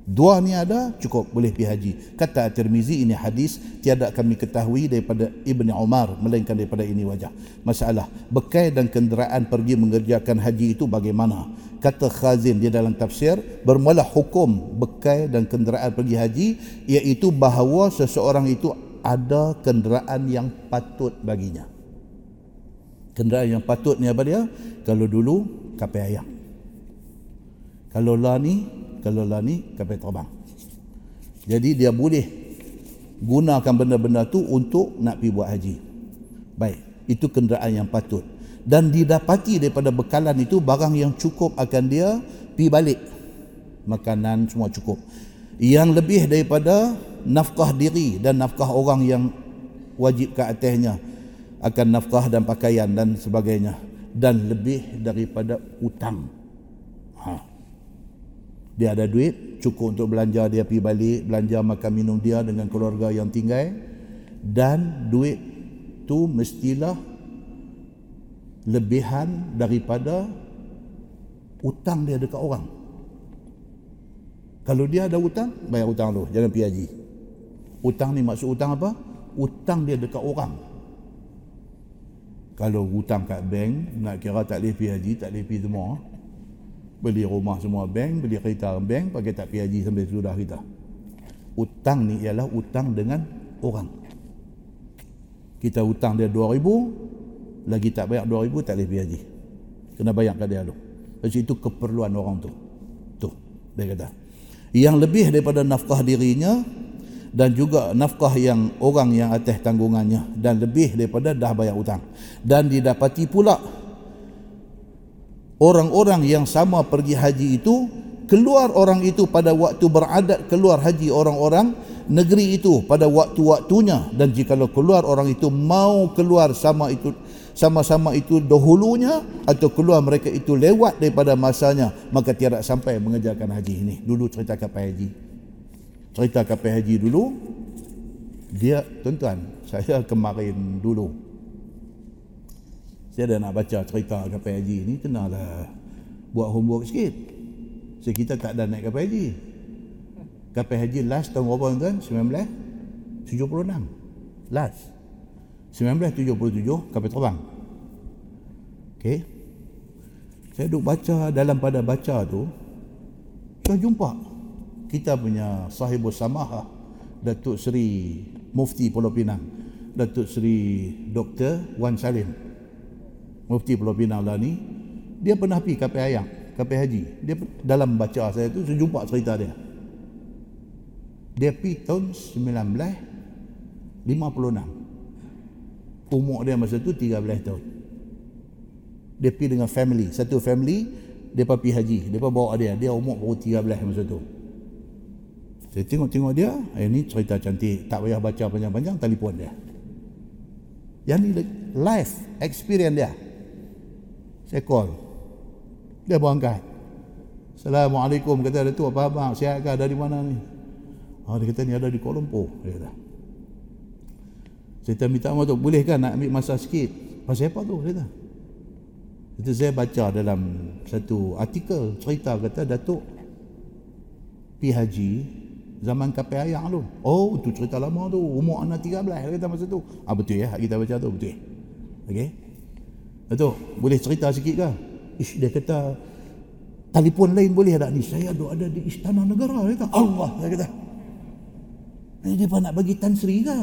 Dua ni ada cukup boleh pergi haji. Kata At-Tirmizi ini hadis tiada kami ketahui daripada Ibn Umar melainkan daripada ini wajah. Masalah bekal dan kenderaan pergi mengerjakan haji itu bagaimana? Kata Khazin di dalam tafsir bermula hukum bekal dan kenderaan pergi haji iaitu bahawa seseorang itu ada kenderaan yang patut baginya kenderaan yang patut ni apa dia? Kalau dulu kapal ayam. Kalau lah ni kalau lah ni kapal terbang. Jadi dia boleh gunakan benda-benda tu untuk nak pergi buat haji. Baik itu kenderaan yang patut. Dan didapati daripada bekalan itu barang yang cukup akan dia pi balik. Makanan semua cukup. Yang lebih daripada nafkah diri dan nafkah orang yang wajib ke atasnya akan nafkah dan pakaian dan sebagainya dan lebih daripada utang ha. dia ada duit cukup untuk belanja dia pergi balik belanja makan minum dia dengan keluarga yang tinggal dan duit tu mestilah lebihan daripada utang dia dekat orang kalau dia ada hutang, bayar hutang tu. Jangan pergi haji. Hutang ni maksud hutang apa? Hutang dia dekat orang. Kalau hutang kat bank, nak kira tak boleh pergi haji, tak boleh pergi semua. Beli rumah semua bank, beli kereta bank, pakai tak pergi haji sampai sudah kita. Hutang ni ialah hutang dengan orang. Kita hutang dia 2000, lagi tak bayar 2000 tak boleh pergi haji. Kena bayar kat dia tu. Sebab itu keperluan orang tu. Tu, dia kata yang lebih daripada nafkah dirinya dan juga nafkah yang orang yang atas tanggungannya dan lebih daripada dah bayar hutang. Dan didapati pula orang-orang yang sama pergi haji itu keluar orang itu pada waktu beradat keluar haji orang-orang negeri itu pada waktu-waktunya. Dan jika keluar orang itu mau keluar sama itu sama-sama itu dahulunya atau keluar mereka itu lewat daripada masanya maka tiada sampai mengerjakan haji ini. Dulu cerita kapal haji cerita kapal haji dulu dia tuan-tuan saya kemarin dulu. Saya dah nak baca cerita kapal haji ini kenalah buat homework sikit. So kita tak ada naik kapal haji. Kapal haji last tahun berapa tuan 1976 last. 1977 kapal terbang. Okey. Saya duduk baca dalam pada baca tu saya jumpa kita punya sahibus samaha Datuk Seri Mufti Pulau Pinang Datuk Seri Dr. Wan Salim. Mufti Pulau Pinang lah ni dia pernah pergi kapal ayam kapal haji. Dia dalam baca saya tu saya jumpa cerita dia. Dia pergi tahun 1956 umur dia masa tu 13 tahun. Dia pergi dengan family. Satu family dia pergi haji. Dia bawa dia. Dia umur baru 13 masa tu saya tengok-tengok dia eh, ini cerita cantik. Tak payah baca panjang-panjang telefon dia. Yang ni life experience dia. Saya call. Dia berangkat Assalamualaikum kata ada tu apa abang sihat ke dari mana ni? Oh, dia kata ni ada di Kuala Lumpur dia kata. Saya minta maaf tu, boleh kan nak ambil masa sikit? Pasal apa tu? Kata. Itu saya baca dalam satu artikel cerita kata Datuk pi haji zaman kapal ayam tu. Oh, tu cerita lama tu. Umur anak 13 dia kata masa tu. Ah betul ya, kita baca tu betul. Okey. Datuk, boleh cerita sikit ke? Ish, dia kata telefon lain boleh tak ni? Saya ada ada di istana negara dia kata. Allah dia kata. Ini dia nak bagi Tan Sri ke?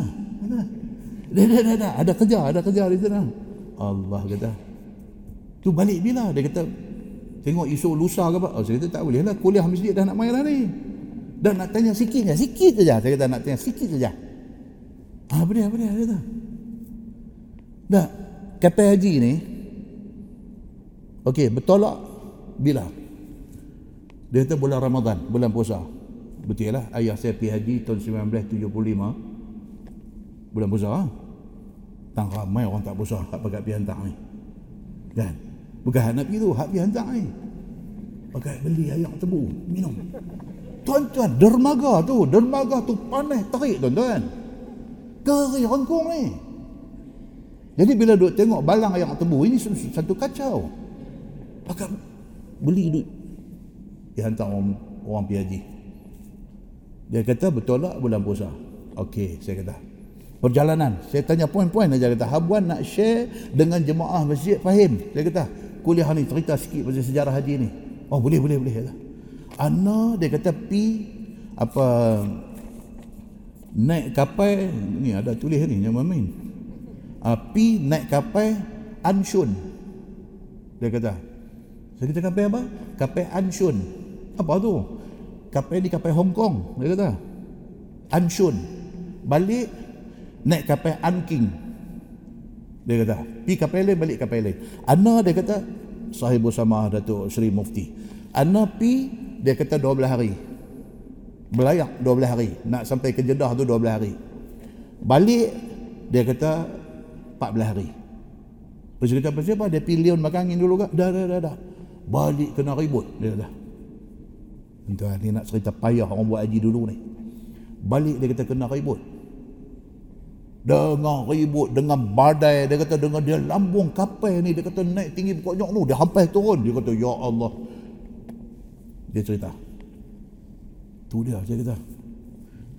Dah, dah, dah. Ada kerja, ada kerja di sana. Allah kata. Tu balik bila? Dia kata, tengok isu lusa ke apa? Oh, saya kata, tak boleh lah. Kuliah masjid dah nak main lah ni. Dan nak tanya sikit je, sikit saja. Saya kata, nak tanya sikit saja. Ah, apa dia? Dia kata. Dah, kata haji ni, okey, bertolak bila? Dia kata bulan Ramadan, bulan puasa. Betul lah, ayah saya pergi haji tahun 1975 bulan puasa ha? tang ramai orang tak puasa hak pakai pergi hantar ni kan bukan nak pergi tu hak pergi hantar ni pakai beli air tebu minum tuan-tuan dermaga tu dermaga tu panas terik tuan-tuan kering rengkung ni jadi bila duk tengok balang ayam tebu ini satu kacau pakai beli duit dia hantar orang, orang haji dia kata betul tak bulan puasa okey saya kata perjalanan. Saya tanya poin-poin aja kata Habuan nak share dengan jemaah masjid fahim. Saya kata kuliah ni cerita sikit pasal sejarah haji ni. Oh boleh boleh boleh kata. Ana dia kata pi apa naik kapal ni ada tulis ni yang main. Uh, pi naik kapal Anshun. Dia kata. Saya kata kapal apa? Kapal Anshun. Apa tu? Kapal ni kapal Hong Kong. Dia kata. Anshun. Balik naik kapal Anking Dia kata, pi kapal lain, balik kapal lain. Ana dia kata, sahibu sama Datuk Seri Mufti. Ana pi, dia kata 12 hari. Belayak 12 hari. Nak sampai ke Jeddah tu 12 hari. Balik, dia kata 14 hari. Lepas kata apa siapa? Dia pilih makan angin dulu kan? Dah, dah, dah, dah. Balik kena ribut. Dia kata. Tuan, ni nak cerita payah orang buat haji dulu ni. Balik dia kata kena ribut dengan ribut dengan badai dia kata dengan dia lambung kapal ni dia kata naik tinggi pokok nyok tu dia hampir turun dia kata ya Allah dia cerita. Tu dia saya kata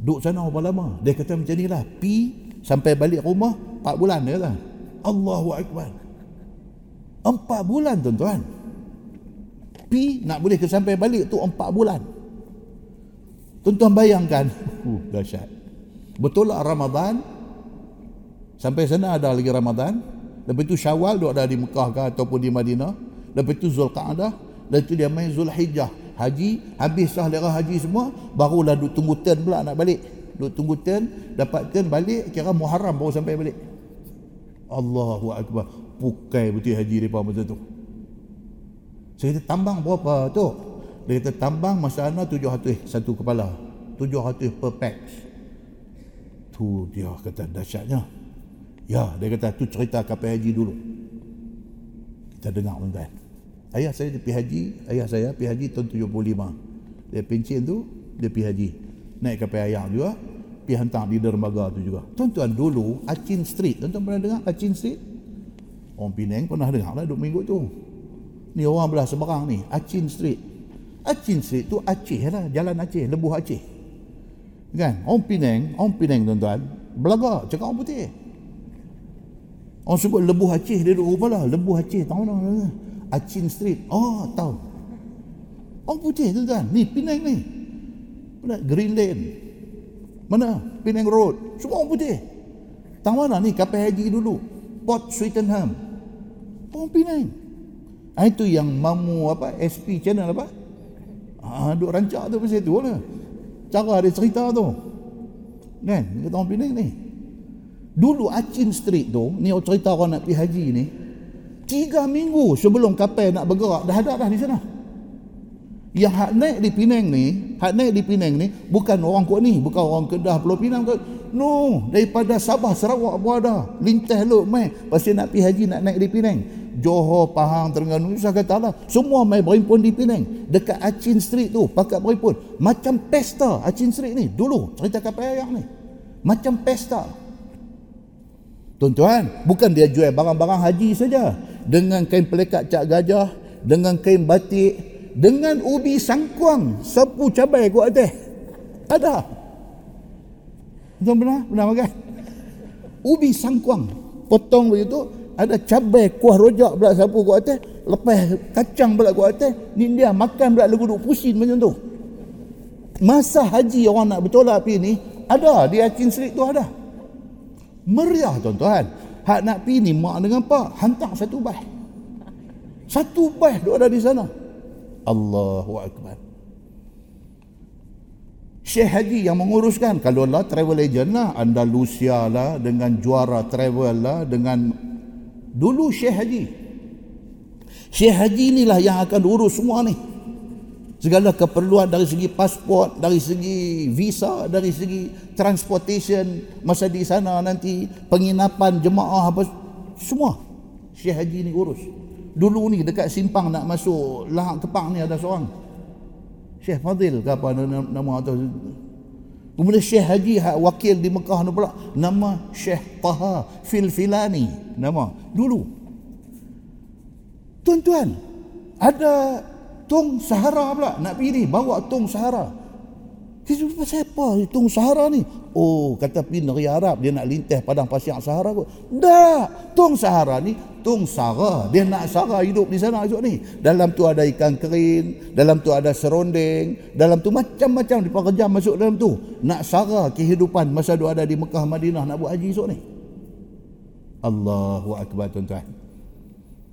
duduk sana berapa lama dia kata macam ni lah. Pi sampai balik rumah 4 bulan dia kata. Allahu Akbar. 4 bulan tuan-tuan. Pi nak boleh ke sampai balik tu 4 bulan. Tuan-tuan bayangkan. Uh, dahsyat. Betul lah Ramadan? Sampai sana ada lagi Ramadan. Lepas itu Syawal dia ada di Mekah ke ataupun di Madinah. Lepas itu Zulqa'dah. Lepas itu dia main Zulhijjah. Haji, habis sah lera haji semua, barulah duk tunggu turn pula nak balik. Duk tunggu turn, dapat turn balik, kira Muharram baru sampai balik. Allahu Akbar. Pukai betul haji mereka masa tu. Saya kata tambang berapa tu? Dia kata tambang masa ana tujuh hati satu kepala. Tujuh hati per pax. Tu dia kata dahsyatnya. Ya, dia kata tu cerita kapal haji dulu. Kita dengar tuan-tuan. Ayah saya pergi haji, ayah saya pergi haji tahun 75. Dia pencen tu, dia pergi haji. Naik kapal ayah juga, pergi hantar di dermaga tu juga. Tuan-tuan dulu, Achin Street, tuan-tuan pernah dengar Achin Street? Orang Penang pernah dengar lah duk minggu tu. Ni orang belah seberang ni, Achin Street. Achin Street tu Aceh lah, jalan Aceh, lebuh Aceh. Kan? Orang Penang, orang Penang tuan-tuan, belaga, cakap orang putih. Orang sebut lebuh Aceh dia duduk rupa lah. Lebuh Aceh tahu tak? Achin Street. Oh tahu. Orang putih tu kan. Ni Penang ni. Mana? Green Lane. Mana? Penang Road. Semua orang putih. Tahu mana ni kapal haji dulu. Port Swettenham. Orang Penang. Ah, itu yang mamu apa SP channel apa? Ah, duk rancak tu pasal tu lah. Cara dia cerita tu. Kan? Kata orang Penang ni. Dulu Achin Street tu, ni cerita orang nak pergi haji ni, tiga minggu sebelum kapal nak bergerak, dah ada dah di sana. Yang hak naik di Penang ni, hak naik di Penang ni, bukan orang kuat ni, bukan orang Kedah, Pulau Pinang. Ke. No, daripada Sabah, Sarawak pun ada. Lintah lu, mai. Pasti nak pergi haji, nak naik di Penang. Johor, Pahang, Terengganu, saya kata lah. Semua mai berimpun di Penang. Dekat Achin Street tu, pakat berimpun. Macam pesta Achin Street ni. Dulu, cerita kapal ayam ni. Macam pesta. Tuan-tuan, bukan dia jual barang-barang haji saja. Dengan kain pelekat cak gajah, dengan kain batik, dengan ubi sangkuang, sapu cabai kuat atas. Ada. Tuan pernah? Pernah makan? Ubi sangkuang. Potong begitu, ada cabai kuah rojak pula sapu kuat atas, lepas kacang pula kuat atas, ni dia makan pula duk pusing macam tu. Masa haji orang nak bertolak api ni, ada di Achin Street tu ada. Meriah tuan-tuan. Hak nak pergi ni mak dengan pak hantar satu bah. Satu bah duk ada di sana. Allahu akbar. Syekh Haji yang menguruskan kalau lah travel agent lah Andalusia lah dengan juara travel lah dengan dulu Syekh Haji Syekh Haji inilah yang akan urus semua ni segala keperluan dari segi pasport, dari segi visa, dari segi transportation masa di sana nanti penginapan jemaah apa semua Syekh Haji ni urus. Dulu ni dekat simpang nak masuk Lahak Kepang ni ada seorang Syekh Fadil ke apa nama atau Kemudian Syekh Haji wakil di Mekah ni pula nama Syekh Taha Filfilani nama dulu. Tuan-tuan, ada Tung Sahara pula. Nak pergi ni bawa Tung Sahara. Kita pasal apa Tung Sahara ni? Oh kata pergi negeri Arab dia nak lintah padang pasir Sahara kot. Tak Tung Sahara ni Tung Sahara. Dia nak Sahara hidup di sana esok ni. Dalam tu ada ikan kerin dalam tu ada serondeng dalam tu macam-macam di pekerja masuk dalam tu. Nak Sahara kehidupan masa dia ada di Mekah Madinah nak buat haji esok ni. Allahu Akbar tuan-tuan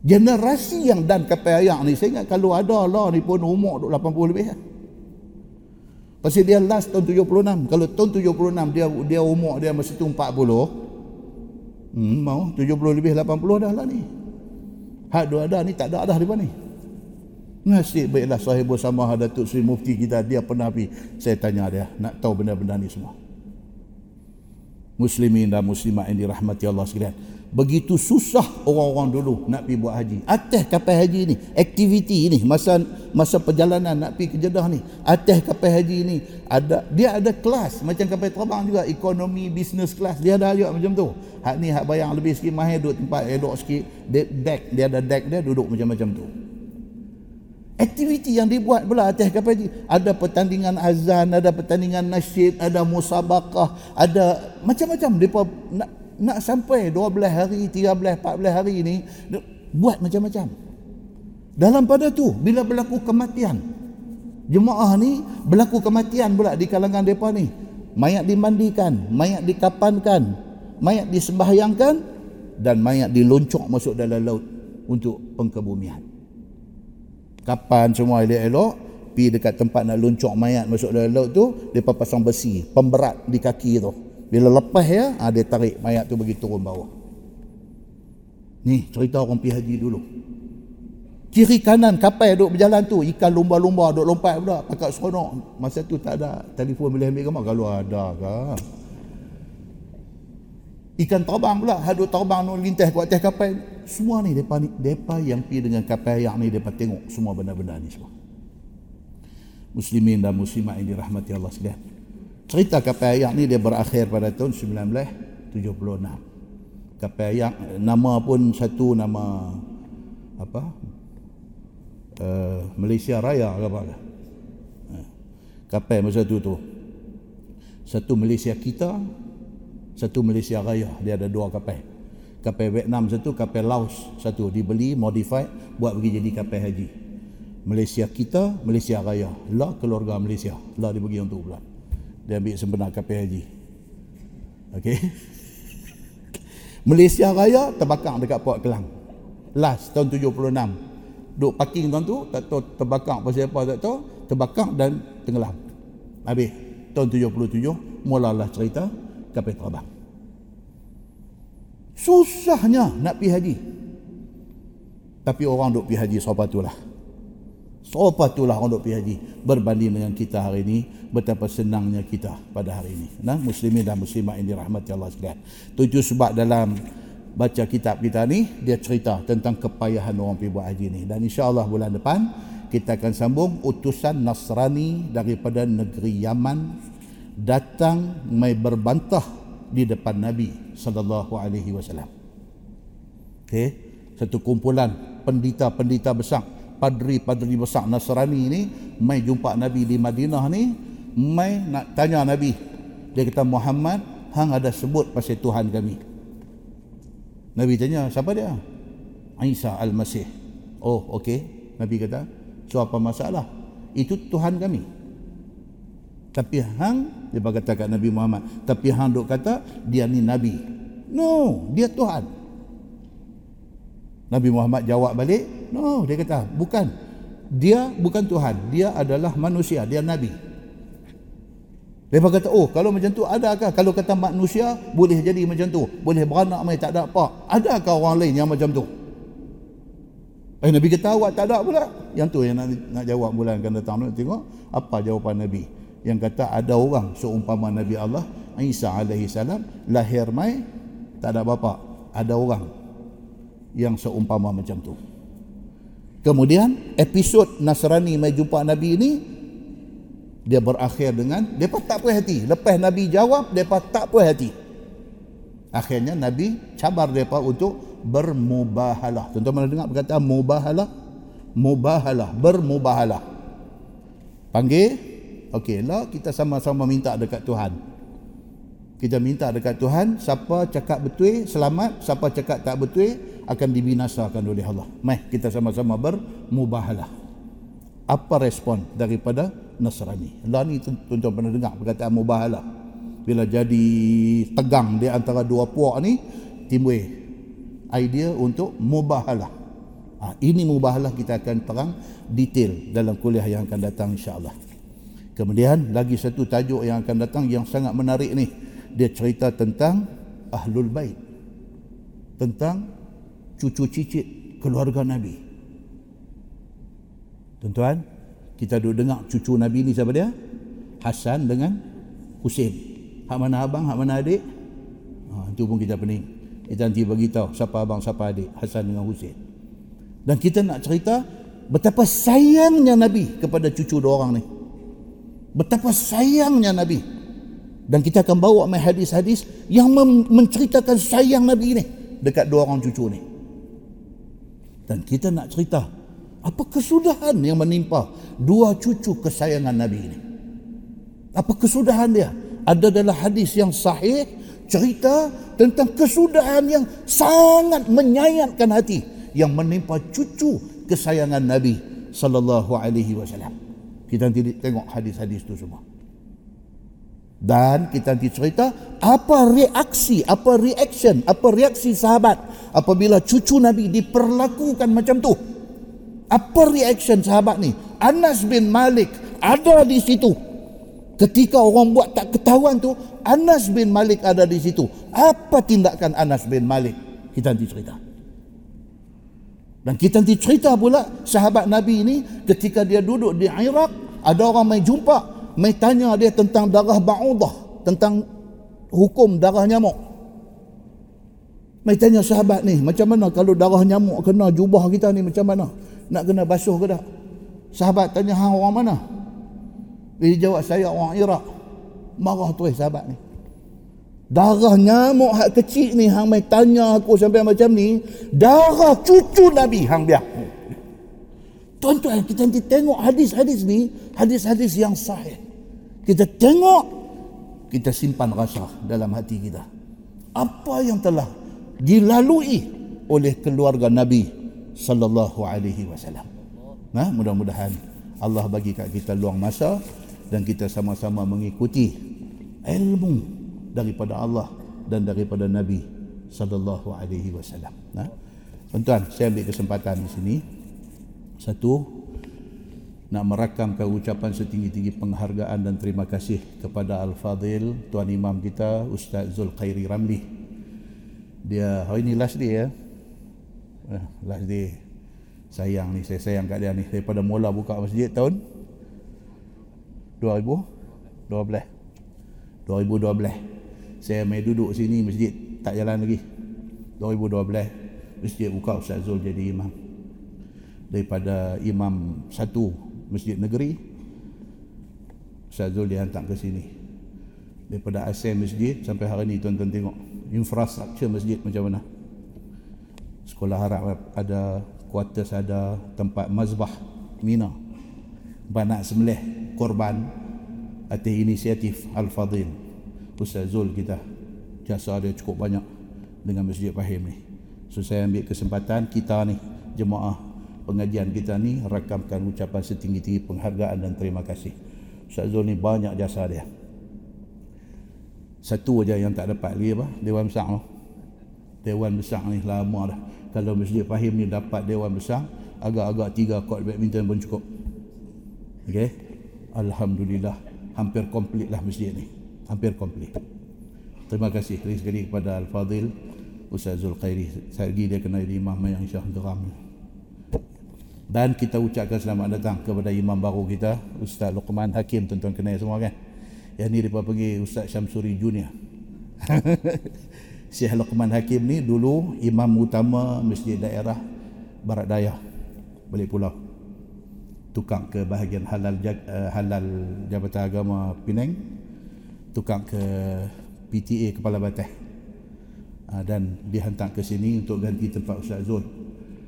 generasi yang dan kapal ayak ni saya ingat kalau ada lah ni pun umur 80 lebih lah. Pasal dia last tahun 76. Kalau tahun 76 dia dia umur dia masih tu 40. Hmm, mau 70 lebih 80 dah lah ni. Hak dua ada ni tak ada dah depan ni. Nasib baiklah sahibul sama Datuk Seri Mufti kita dia pernah pergi. Saya tanya dia nak tahu benda-benda ni semua. Muslimin dan muslimat yang dirahmati Allah sekalian. Begitu susah orang-orang dulu nak pergi buat haji. Atas kapal haji ni, aktiviti ni masa masa perjalanan nak pergi ke Jeddah ni. Atas kapal haji ni ada dia ada kelas macam kapal terbang juga ekonomi business class dia ada juga macam tu. Hak ni hak bayang lebih sikit mahir duduk tempat elok sikit deck dia ada deck dia duduk macam-macam tu. Aktiviti yang dibuat pula atas kapal haji. Ada pertandingan azan, ada pertandingan nasyid, ada musabakah, ada macam-macam. Mereka nak, nak sampai 12 hari, 13, 14 hari ini, buat macam-macam. Dalam pada tu, bila berlaku kematian, jemaah ni berlaku kematian pula di kalangan mereka ni. Mayat dimandikan, mayat dikapankan, mayat disembahyangkan, dan mayat diloncok masuk dalam laut untuk pengkebumian kapan semua elok-elok pi dekat tempat nak luncuk mayat masuk dalam laut tu depa pasang besi pemberat di kaki tu bila lepas ya ha, dia tarik mayat tu bagi turun bawah. Ni cerita orang pi haji dulu. Kiri kanan kapal duk berjalan tu ikan lumba-lumba duk lompat pula pakat seronok. Masa tu tak ada telefon boleh ambil gambar? Kalau ada ke? Ikan terbang pula hadut terbang nu lintas ke atas kapal. Semua ni depa ni depa yang pi dengan kapal yang ni depa tengok semua benda-benda ni semua. Muslimin dan muslimat yang dirahmati Allah sekalian cerita kapal ayak ni dia berakhir pada tahun 1976 kapal ayak nama pun satu nama apa? Uh, Malaysia Raya ke apa uh, kapal masa tu tu. Satu Malaysia kita satu Malaysia Raya. Dia ada dua kapal. Kapal Vietnam satu kapal Laos satu. Dibeli modify buat pergi jadi kapal haji. Malaysia kita Malaysia Raya. Lah keluarga Malaysia. Lah dibagi untuk pula dia ambil sebenar haji Okey. Malaysia Raya terbakar dekat Port Kelang last tahun 76 duk parking tuan tu tak tahu terbakar pasal apa tak tahu terbakar dan tenggelam habis tahun 77 mulalah cerita kapal terbang. Susahnya nak pergi haji. Tapi orang duk pergi haji sopa itulah. Sopa itulah orang duk pergi haji. Berbanding dengan kita hari ini, betapa senangnya kita pada hari ini. Nah, muslimin dan muslimat ini rahmati Allah sekalian. Tujuh sebab dalam baca kitab kita ni, dia cerita tentang kepayahan orang pergi buat haji ni. Dan insya Allah bulan depan, kita akan sambung utusan Nasrani daripada negeri Yaman datang mai berbantah di depan Nabi sallallahu alaihi wasallam. Okey, satu kumpulan pendeta-pendeta besar, padri-padri besar Nasrani ini mai jumpa Nabi di Madinah ni, mai nak tanya Nabi. Dia kata Muhammad hang ada sebut pasal Tuhan kami. Nabi tanya, siapa dia? Isa Al-Masih. Oh, okey. Nabi kata, so apa masalah? Itu Tuhan kami. Tapi hang dia berkata kat Nabi Muhammad, tapi hang duk kata dia ni nabi. No, dia Tuhan. Nabi Muhammad jawab balik, no, dia kata bukan. Dia bukan Tuhan, dia adalah manusia, dia nabi. Dia berkata, oh kalau macam tu adakah kalau kata manusia boleh jadi macam tu, boleh beranak mai tak ada apa. Adakah orang lain yang macam tu? Eh Nabi kata awak tak ada pula. Yang tu yang nak, nak jawab bulan akan datang tengok apa jawapan Nabi yang kata ada orang seumpama Nabi Allah Isa alaihi salam lahir mai tak ada bapa ada orang yang seumpama macam tu. Kemudian episod Nasrani mai jumpa Nabi ini dia berakhir dengan depa tak puas hati. Lepas Nabi jawab depa tak puas hati. Akhirnya Nabi cabar depa untuk bermubahalah. Tuan-tuan dengar perkataan mubahalah? Mubahalah bermubahalah. Panggil Okeylah kita sama-sama minta dekat Tuhan. Kita minta dekat Tuhan, siapa cakap betul selamat, siapa cakap tak betul akan dibinasakan oleh Allah. Mai kita sama-sama bermubahalah. Apa respon daripada Nasrani? Allah ni tuan-tuan pernah dengar perkataan mubahalah. Bila jadi tegang di antara dua puak ni, timbul idea untuk mubahalah. Ha, ini mubahalah kita akan terang detail dalam kuliah yang akan datang insya-Allah. Kemudian lagi satu tajuk yang akan datang yang sangat menarik ni. Dia cerita tentang Ahlul Bait. tentang cucu cicit keluarga Nabi. Tuan-tuan, kita duduk dengar cucu Nabi ni siapa dia? Hasan dengan Husin. Hak mana abang, hak mana adik? Ha, itu pun kita pening. Kita nanti bagi tahu siapa abang, siapa adik, Hasan dengan Husin. Dan kita nak cerita betapa sayangnya Nabi kepada cucu dua orang ni. Betapa sayangnya Nabi. Dan kita akan bawa mai hadis-hadis yang menceritakan sayang Nabi ni dekat dua orang cucu ni. Dan kita nak cerita apa kesudahan yang menimpa dua cucu kesayangan Nabi ini. Apa kesudahan dia? Ada dalam hadis yang sahih cerita tentang kesudahan yang sangat menyayatkan hati yang menimpa cucu kesayangan Nabi sallallahu alaihi wasallam. Kita nanti tengok hadis-hadis itu semua. Dan kita nanti cerita apa reaksi, apa reaction, apa reaksi sahabat apabila cucu Nabi diperlakukan macam tu. Apa reaction sahabat ni? Anas bin Malik ada di situ. Ketika orang buat tak ketahuan tu, Anas bin Malik ada di situ. Apa tindakan Anas bin Malik? Kita nanti cerita. Dan kita nanti cerita pula sahabat Nabi ini ketika dia duduk di Iraq, ada orang mai jumpa, mai tanya dia tentang darah ba'udah tentang hukum darah nyamuk. Mai tanya sahabat ni macam mana kalau darah nyamuk kena jubah kita ni macam mana? Nak kena basuh ke tak? Sahabat tanya hang orang mana? Dia jawab saya orang Iraq. Marah tu sahabat ni. Darah nyamuk hak kecil ni hang mai tanya aku sampai macam ni darah cucu Nabi hang biar. Tuan-tuan, kita nanti tengok hadis-hadis ni, hadis-hadis yang sahih. Kita tengok, kita simpan rasa dalam hati kita. Apa yang telah dilalui oleh keluarga Nabi sallallahu alaihi wasallam. Nah, mudah-mudahan Allah bagi kat kita luang masa dan kita sama-sama mengikuti ilmu daripada Allah dan daripada Nabi sallallahu alaihi wasallam. Nah, tuan-tuan, saya ambil kesempatan di sini satu nak merakamkan ucapan setinggi-tinggi penghargaan dan terima kasih kepada Al-Fadhil Tuan Imam kita Ustaz Zulkhairi Ramli. Dia hari ni last day ya? Eh, last day. Sayang ni saya sayang kat dia ni. Daripada mula buka masjid tahun 2012 2012 saya mai duduk sini masjid tak jalan lagi. 2012 masjid buka Ustaz Zul jadi imam. Daripada imam satu masjid negeri Ustaz Zul dihantar ke sini. Daripada asal masjid sampai hari ini tuan-tuan tengok infrastruktur masjid macam mana. Sekolah harap ada quarters ada tempat mazbah mina. Banak sembelih korban atas inisiatif Al-Fadil Ustaz Zul kita jasa dia cukup banyak dengan Masjid Fahim ni. So saya ambil kesempatan kita ni jemaah pengajian kita ni rakamkan ucapan setinggi-tinggi penghargaan dan terima kasih. Ustaz Zul ni banyak jasa dia. Satu aja yang tak dapat lagi apa? Dewan besar. Dewan besar ni lama dah. Kalau Masjid Fahim ni dapat dewan besar, agak-agak tiga court badminton pun cukup. Okey. Alhamdulillah hampir komplit lah masjid ni. Hampir komplit. Terima kasih sekali kepada Al-Fadhil Ustaz Zulkhairi. Saya lagi dia kena jadi imam yang insya geram. Dan kita ucapkan selamat datang kepada imam baru kita, Ustaz Luqman Hakim, tuan-tuan kenal semua kan? Yang ni dia panggil Ustaz Syamsuri Junior. Syekh Luqman Hakim ni dulu imam utama Masjid Daerah Barat Daya, Balik Pulau. Tukang ke bahagian halal uh, halal Jabatan Agama Penang, tukang ke PTA Kepala Batas. Uh, dan dihantar ke sini untuk ganti tempat Ustaz Zul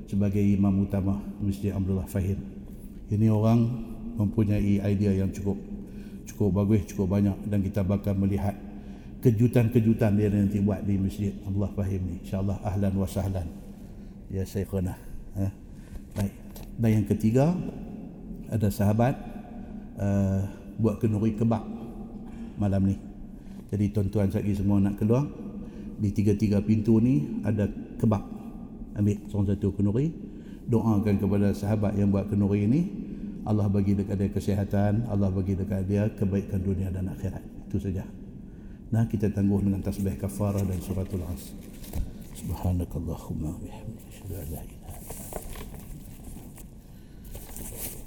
sebagai imam utama Masjid Abdullah Fahim. Ini orang mempunyai idea yang cukup cukup bagus, cukup banyak dan kita bakal melihat kejutan-kejutan dia nanti buat di Masjid Abdullah Fahim ni. InsyaAllah ahlan wa sahlan. Ya Syekhuna. Ha? Baik. Dan yang ketiga, ada sahabat uh, buat kenuri kebab malam ni. Jadi tuan-tuan sekali semua nak keluar, di tiga-tiga pintu ni ada kebab ambil seorang satu kenuri doakan kepada sahabat yang buat kenuri ini Allah bagi dekat dia kesihatan Allah bagi dekat dia kebaikan dunia dan akhirat itu saja nah kita tangguh dengan tasbih kafarah dan suratul as سبحانك اللهم وبحمدك اشهد ان لا اله الا انت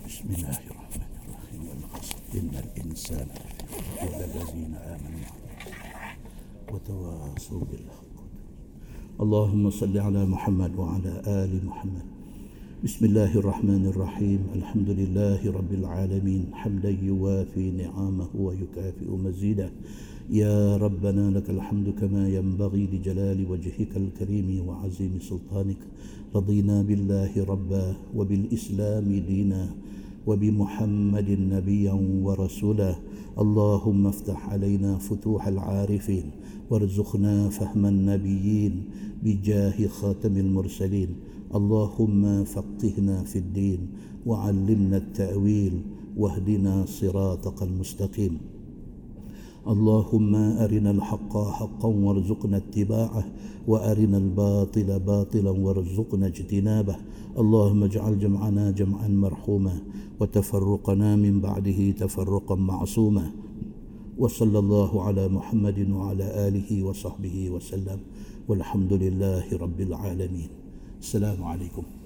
بسم الله الرحمن الرحيم والعصر ان الانسان الا الذين امنوا وتواصوا بالحق اللهم صل على محمد وعلى آل محمد. بسم الله الرحمن الرحيم. الحمد لله رب العالمين. حمدا يوافي نعمه ويكافئ مزيده. يا ربنا لك الحمد كما ينبغي لجلال وجهك الكريم وعظيم سلطانك. رضينا بالله ربا وبالإسلام دينا وبمحمد نبيا ورسولا. اللهم افتح علينا فتوح العارفين. وارزقنا فهم النبيين بجاه خاتم المرسلين. اللهم فقهنا في الدين وعلمنا التأويل واهدنا صراطك المستقيم. اللهم أرنا الحق حقا وارزقنا اتباعه وأرنا الباطل باطلا وارزقنا اجتنابه. اللهم اجعل جمعنا جمعا مرحوما وتفرقنا من بعده تفرقا معصوما. وصلى الله على محمد وعلى آله وصحبه وسلم والحمد لله رب العالمين. السلام عليكم.